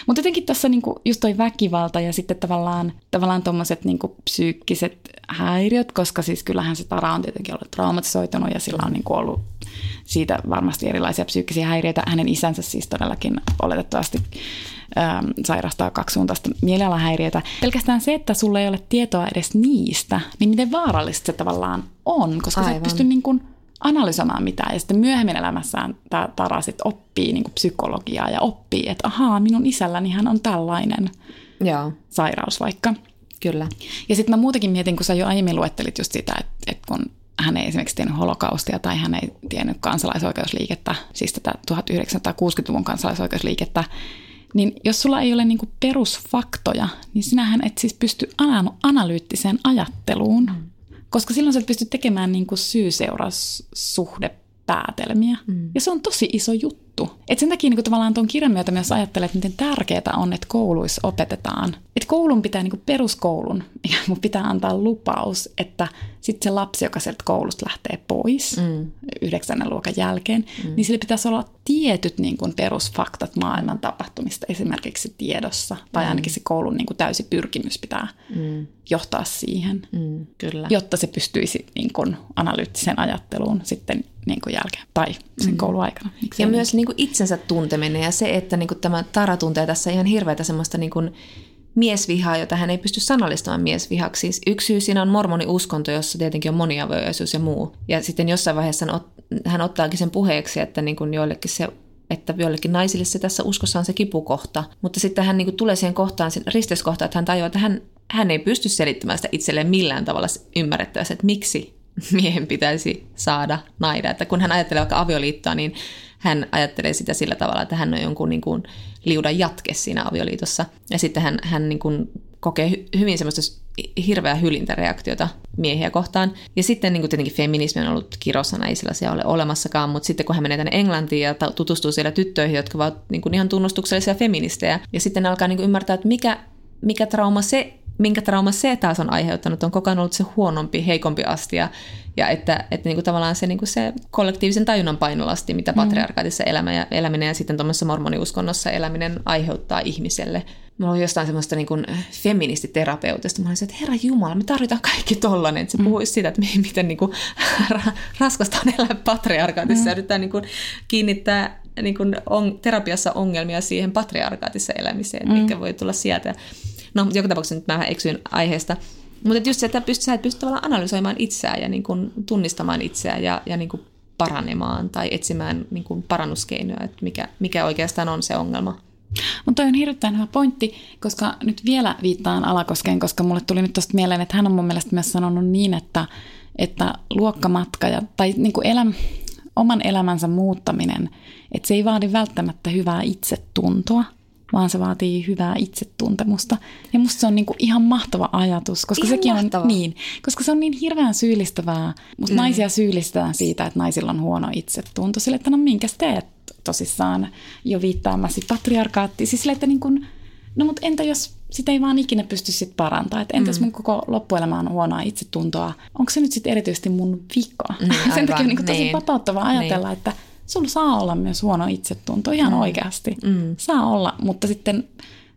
Speaker 2: Mutta jotenkin tässä niinku just toi väkivalta ja sitten tavallaan, tavallaan tuommoiset niinku psyykkiset häiriöt, koska siis kyllähän se Tara on tietenkin ollut traumatisoitunut ja sillä on niinku ollut siitä varmasti erilaisia psyykkisiä häiriöitä. Hänen isänsä siis todellakin oletettavasti ähm, sairastaa kaksisuuntaista mielialahäiriötä. Pelkästään se, että sulla ei ole tietoa edes niistä, niin miten vaarallista se tavallaan on, koska Aivan. sä et pysty niin kuin analysoimaan mitään. Ja sitten myöhemmin elämässään tämä Tara sit oppii niin psykologiaa ja oppii, että ahaa, minun isälläni hän on tällainen Joo. sairaus vaikka.
Speaker 1: Kyllä.
Speaker 2: Ja sitten mä muutenkin mietin, kun sä jo aiemmin luettelit just sitä, että, että kun hän ei esimerkiksi tiennyt holokaustia tai hän ei tiennyt kansalaisoikeusliikettä, siis tätä 1960-luvun kansalaisoikeusliikettä, niin jos sulla ei ole niinku perusfaktoja, niin sinähän et siis pysty analyyttiseen ajatteluun, mm. Koska silloin sä et pysty tekemään niinku syy-seuraussuhdepäätelmiä. Mm. Ja se on tosi iso juttu. Et sen takia niinku tavallaan tuon kirjan myötä myös ajattelee, että miten tärkeää on, että kouluissa opetetaan. Että koulun pitää, niinku peruskoulun, pitää antaa lupaus, että – sitten se lapsi, joka sieltä koulusta lähtee pois mm. yhdeksännen luokan jälkeen, mm. niin sillä pitäisi olla tietyt niin kuin perusfaktat maailman tapahtumista esimerkiksi tiedossa. Tai mm. ainakin se koulun niin kuin täysi pyrkimys pitää mm. johtaa siihen, mm, kyllä. jotta se pystyisi niin kuin analyyttiseen ajatteluun sitten niin kuin jälkeen tai sen mm. kouluaikana.
Speaker 1: Miksi ja myös niin kuin itsensä tunteminen ja se, että niin tämä Tara tuntee tässä ihan hirveätä semmoista... Niin kuin miesvihaa, jota hän ei pysty sanallistamaan miesvihaksi. Siis yksi syy siinä on mormoniuskonto, jossa tietenkin on moniavioisuus ja muu. Ja sitten jossain vaiheessa hän, ot, hän ottaakin sen puheeksi, että niin kuin joillekin se että joillekin naisille se tässä uskossa on se kipukohta. Mutta sitten hän niin tulee siihen kohtaan, risteyskohtaan, että hän tajuaa, että hän, hän ei pysty selittämään sitä itselleen millään tavalla ymmärrettävästi, että miksi miehen pitäisi saada naida. Että kun hän ajattelee vaikka avioliittoa, niin hän ajattelee sitä sillä tavalla, että hän on jonkun niin kuin liudan jatke siinä avioliitossa. Ja sitten hän, hän niin kuin kokee hy- hyvin semmoista hirveää hylintäreaktiota miehiä kohtaan. Ja sitten niin kuin tietenkin feminismi on ollut kirosana, ei sellaisia ole olemassakaan, mutta sitten kun hän menee tänne Englantiin ja tutustuu siellä tyttöihin, jotka ovat niin kuin ihan tunnustuksellisia feministejä, ja sitten alkaa niin kuin ymmärtää, että mikä, mikä trauma se minkä trauma se taas on aiheuttanut, on koko ajan ollut se huonompi, heikompi astia, ja että, että niin kuin tavallaan se, niin kuin se kollektiivisen tajunnan painolasti, mitä mm. patriarkaatissa elämä ja, eläminen ja sitten tuommoisessa mormoniuskonnossa eläminen aiheuttaa ihmiselle. Mä olen jostain semmoista niin kuin feministiterapeutista. Mä olin että herra Jumala, me tarvitaan kaikki tollanen. Että se mm. puhuisi siitä, että miten niin kuin, raskasta on elää patriarkaatissa mm. ja yrittää niin kuin, kiinnittää niin kuin on, terapiassa ongelmia siihen patriarkaatissa elämiseen, mm. mikä voi tulla sieltä. No, joka tapauksessa nyt mä eksyin aiheesta. Mutta just se, että pystyt, sä et pysty tavallaan analysoimaan itseään ja niin kuin tunnistamaan itseään ja, ja niin kuin paranemaan tai etsimään niin kuin parannuskeinoja, että mikä, mikä oikeastaan on se ongelma.
Speaker 2: Mutta on hirveän hyvä pointti, koska nyt vielä viittaan Alakoskeen, koska mulle tuli nyt tuosta mieleen, että hän on mun mielestä myös sanonut niin, että, että luokkamatka ja, tai niin kuin eläm, oman elämänsä muuttaminen, että se ei vaadi välttämättä hyvää itsetuntoa, vaan se vaatii hyvää itsetuntemusta. Ja musta se on niinku ihan mahtava ajatus, koska ihan sekin mahtava. on niin, koska se on niin hirveän syyllistävää. Musta mm. naisia syyllistetään siitä, että naisilla on huono itsetunto, sille, että no minkäs teet tosissaan jo viittaamasi patriarkaatti. Siis sille, että niin kun, no mutta entä jos sitä ei vaan ikinä pysty sit parantaa. Että entäs mm. mun koko loppuelämä on huonoa itsetuntoa? Onko se nyt sitten erityisesti mun vika? Mm, aivan, Sen takia on niin tosi niin. vapauttavaa ajatella, niin. että sulla saa olla myös huono itsetunto ihan mm. oikeasti. Mm. Saa olla, mutta sitten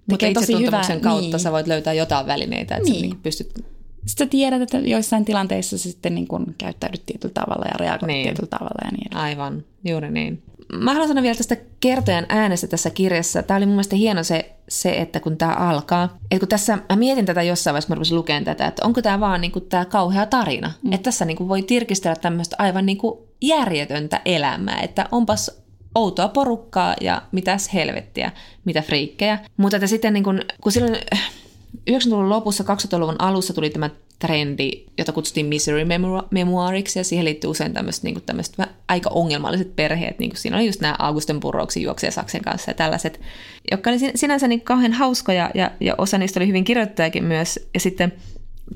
Speaker 1: mutta tosi hyvää. kautta niin. sä voit löytää jotain välineitä, että niin. sä niin pystyt...
Speaker 2: Sitten sä tiedät, että joissain tilanteissa sitten niin kun käyttäydyt tietyllä tavalla ja reagoit niin. tietyllä tavalla ja niin
Speaker 1: edelleen. Aivan, juuri niin. Mä haluan sanoa vielä tästä kertojan äänestä tässä kirjassa. Tämä oli mun mielestä hieno se, se että kun tämä alkaa. Että kun tässä, mä mietin tätä jossain vaiheessa, mä rupesin lukemaan tätä, että onko tämä vaan niin kuin tämä kauhea tarina. Mm. Että tässä niin kuin voi tirkistellä tämmöistä aivan niin kuin järjetöntä elämää, että onpas outoa porukkaa ja mitäs helvettiä, mitä friikkejä. Mutta että sitten niin kun, kun silloin 90-luvun lopussa, 2000-luvun alussa tuli tämä trendi, jota kutsuttiin misery memoiriksi, ja siihen liittyy usein tämmöiset, niin tämmöiset aika ongelmalliset perheet, niin kuin siinä oli just nämä Augusten Burroughsin juoksia Saksen kanssa ja tällaiset, jotka oli sinänsä niin kauhean hauskoja, ja, ja osa niistä oli hyvin kirjoittajakin myös, ja sitten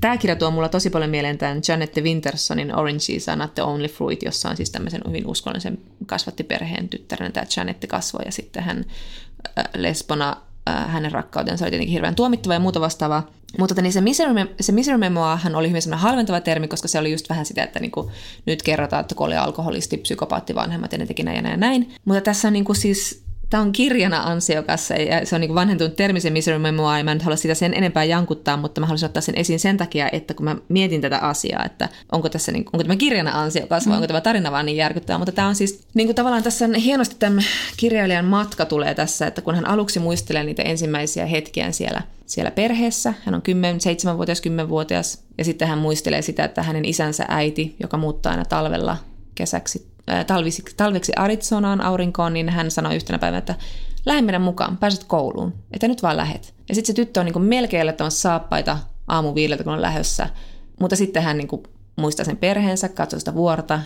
Speaker 1: Tämä kirja tuo mulla tosi paljon mieleen tämän Janette Wintersonin Oranges are not the only fruit, jossa on siis tämmöisen hyvin uskollisen kasvattiperheen tyttären tämä Janette kasvoi ja sitten hän äh, lesbona hänen rakkautensa oli tietenkin hirveän tuomittava ja muuta vastaavaa. Mutta niin se misery, se misery memoahan oli hyvin semmoinen halventava termi, koska se oli just vähän sitä, että niinku, nyt kerrotaan, että kun oli alkoholisti, psykopaatti vanhemmat ja ne teki näin ja näin. Mutta tässä on niinku siis Tämä on kirjana ansiokassa ja se on niin vanhentunut termi se Misery Memoir. Mä en halua sitä sen enempää jankuttaa, mutta mä haluaisin ottaa sen esiin sen takia, että kun mä mietin tätä asiaa, että onko, tässä, niin, onko tämä kirjana ansiokas vai mm. onko tämä tarina vaan niin järkyttävä. Mutta tämä on siis niin kuin tavallaan tässä hienosti tämän kirjailijan matka tulee tässä, että kun hän aluksi muistelee niitä ensimmäisiä hetkiä siellä, siellä perheessä, hän on 10, 7-vuotias, 10-vuotias, ja sitten hän muistelee sitä, että hänen isänsä äiti, joka muuttaa aina talvella kesäksi talviksi, talveksi Arizonaan aurinkoon, niin hän sanoi yhtenä päivänä, että lähde meidän mukaan, pääset kouluun, että nyt vaan lähet. Ja sitten se tyttö on niin melkein laittamassa saappaita aamu viideltä, kun on lähössä, mutta sitten hän niin muistaa sen perheensä, katsoo sitä vuorta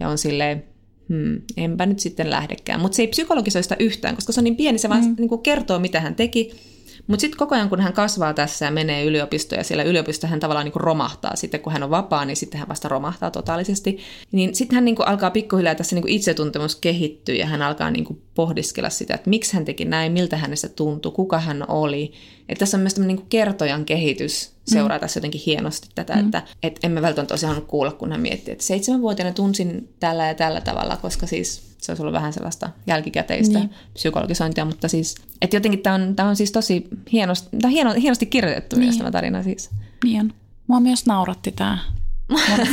Speaker 1: ja on silleen, hmm, enpä nyt sitten lähdekään. Mutta se ei psykologisoi sitä yhtään, koska se on niin pieni, se vaan mm. niin kertoo, mitä hän teki. Mutta sitten koko ajan, kun hän kasvaa tässä ja menee yliopistoon ja siellä yliopistossa hän tavallaan niin kuin romahtaa. Sitten kun hän on vapaa, niin sitten hän vasta romahtaa totaalisesti. Niin sitten hän niin kuin alkaa pikkuhiljaa tässä niin kuin itsetuntemus kehittyä ja hän alkaa niin kuin pohdiskella sitä, että miksi hän teki näin, miltä hänestä tuntui, kuka hän oli. Että tässä on myös tämmöinen niin kertojan kehitys seuraa mm. tässä jotenkin hienosti tätä, mm. että et emme välttämättä olisi halunnut kuulla, kun hän miettii, että seitsemänvuotiaana tunsin tällä ja tällä tavalla, koska siis se olisi ollut vähän sellaista jälkikäteistä niin. psykologisointia, mutta siis, että jotenkin tämä on, tämä on siis tosi hienosti, tämä on hieno, hienosti kirjoitettu niin. myös tämä tarina siis.
Speaker 2: Niin on. Mua myös nauratti tämä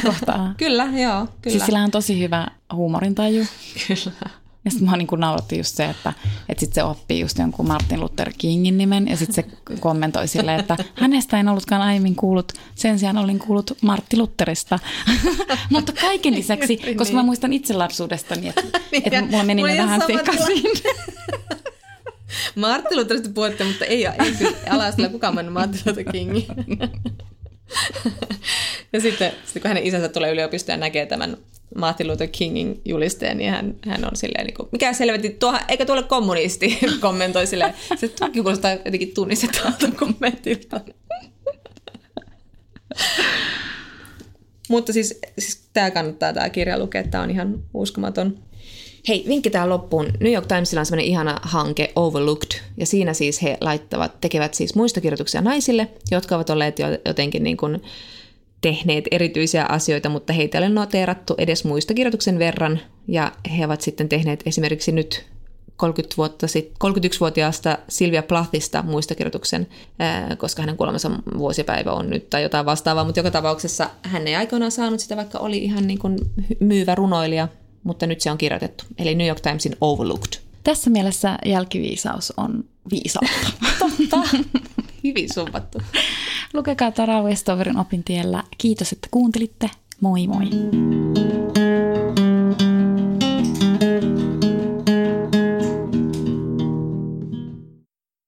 Speaker 2: kohtaa.
Speaker 1: kyllä, joo. Kyllä.
Speaker 2: Siis sillä on tosi hyvä huumorintaju. Kyllä. Ja sitten mä niin nauratti just se, että, että sit se oppii just jonkun Martin Luther Kingin nimen ja sitten se kommentoi silleen, että hänestä en ollutkaan aiemmin kuullut, sen sijaan olin kuullut Martti Lutherista. Mutta kaiken lisäksi, niin. koska mä muistan itse lapsuudestani, että, niin, että mulla meni ne vähän sekaisin.
Speaker 1: Martti Lutherista puhutte, mutta ei, ei kyllä ala kukaan mennyt Martti Luther Kingiin. ja sitten, sitten kun hänen isänsä tulee yliopistoon ja näkee tämän Martin Luther Kingin julisteen, niin hän, hän on silleen, niin kuin, mikä selvästi, eikä tuolle kommunisti, kommentoi silleen. Se tuokin kuulostaa jotenkin tunnistettavalta kommentilta. Mutta siis, siis tämä kannattaa tämä kirja lukea, tämä on ihan uskomaton. Hei, vinkki tähän loppuun. New York Timesilla on sellainen ihana hanke Overlooked, ja siinä siis he laittavat, tekevät siis muistokirjoituksia naisille, jotka ovat olleet jotenkin niin kuin tehneet erityisiä asioita, mutta heitä ei ole noteerattu edes muistokirjoituksen verran, ja he ovat sitten tehneet esimerkiksi nyt 30 vuotta sit, 31-vuotiaasta Silvia Plathista muistokirjoituksen, koska hänen kuolemansa vuosipäivä on nyt tai jotain vastaavaa, mutta joka tapauksessa hän ei aikoinaan saanut sitä, vaikka oli ihan niin kuin myyvä runoilija, mutta nyt se on kirjoitettu. Eli New York Timesin Overlooked.
Speaker 2: Tässä mielessä jälkiviisaus on viisautta.
Speaker 1: Totta. Hyvin sumpattu.
Speaker 2: Lukekaa Tara Westoverin opintiellä. Kiitos, että kuuntelitte. Moi moi.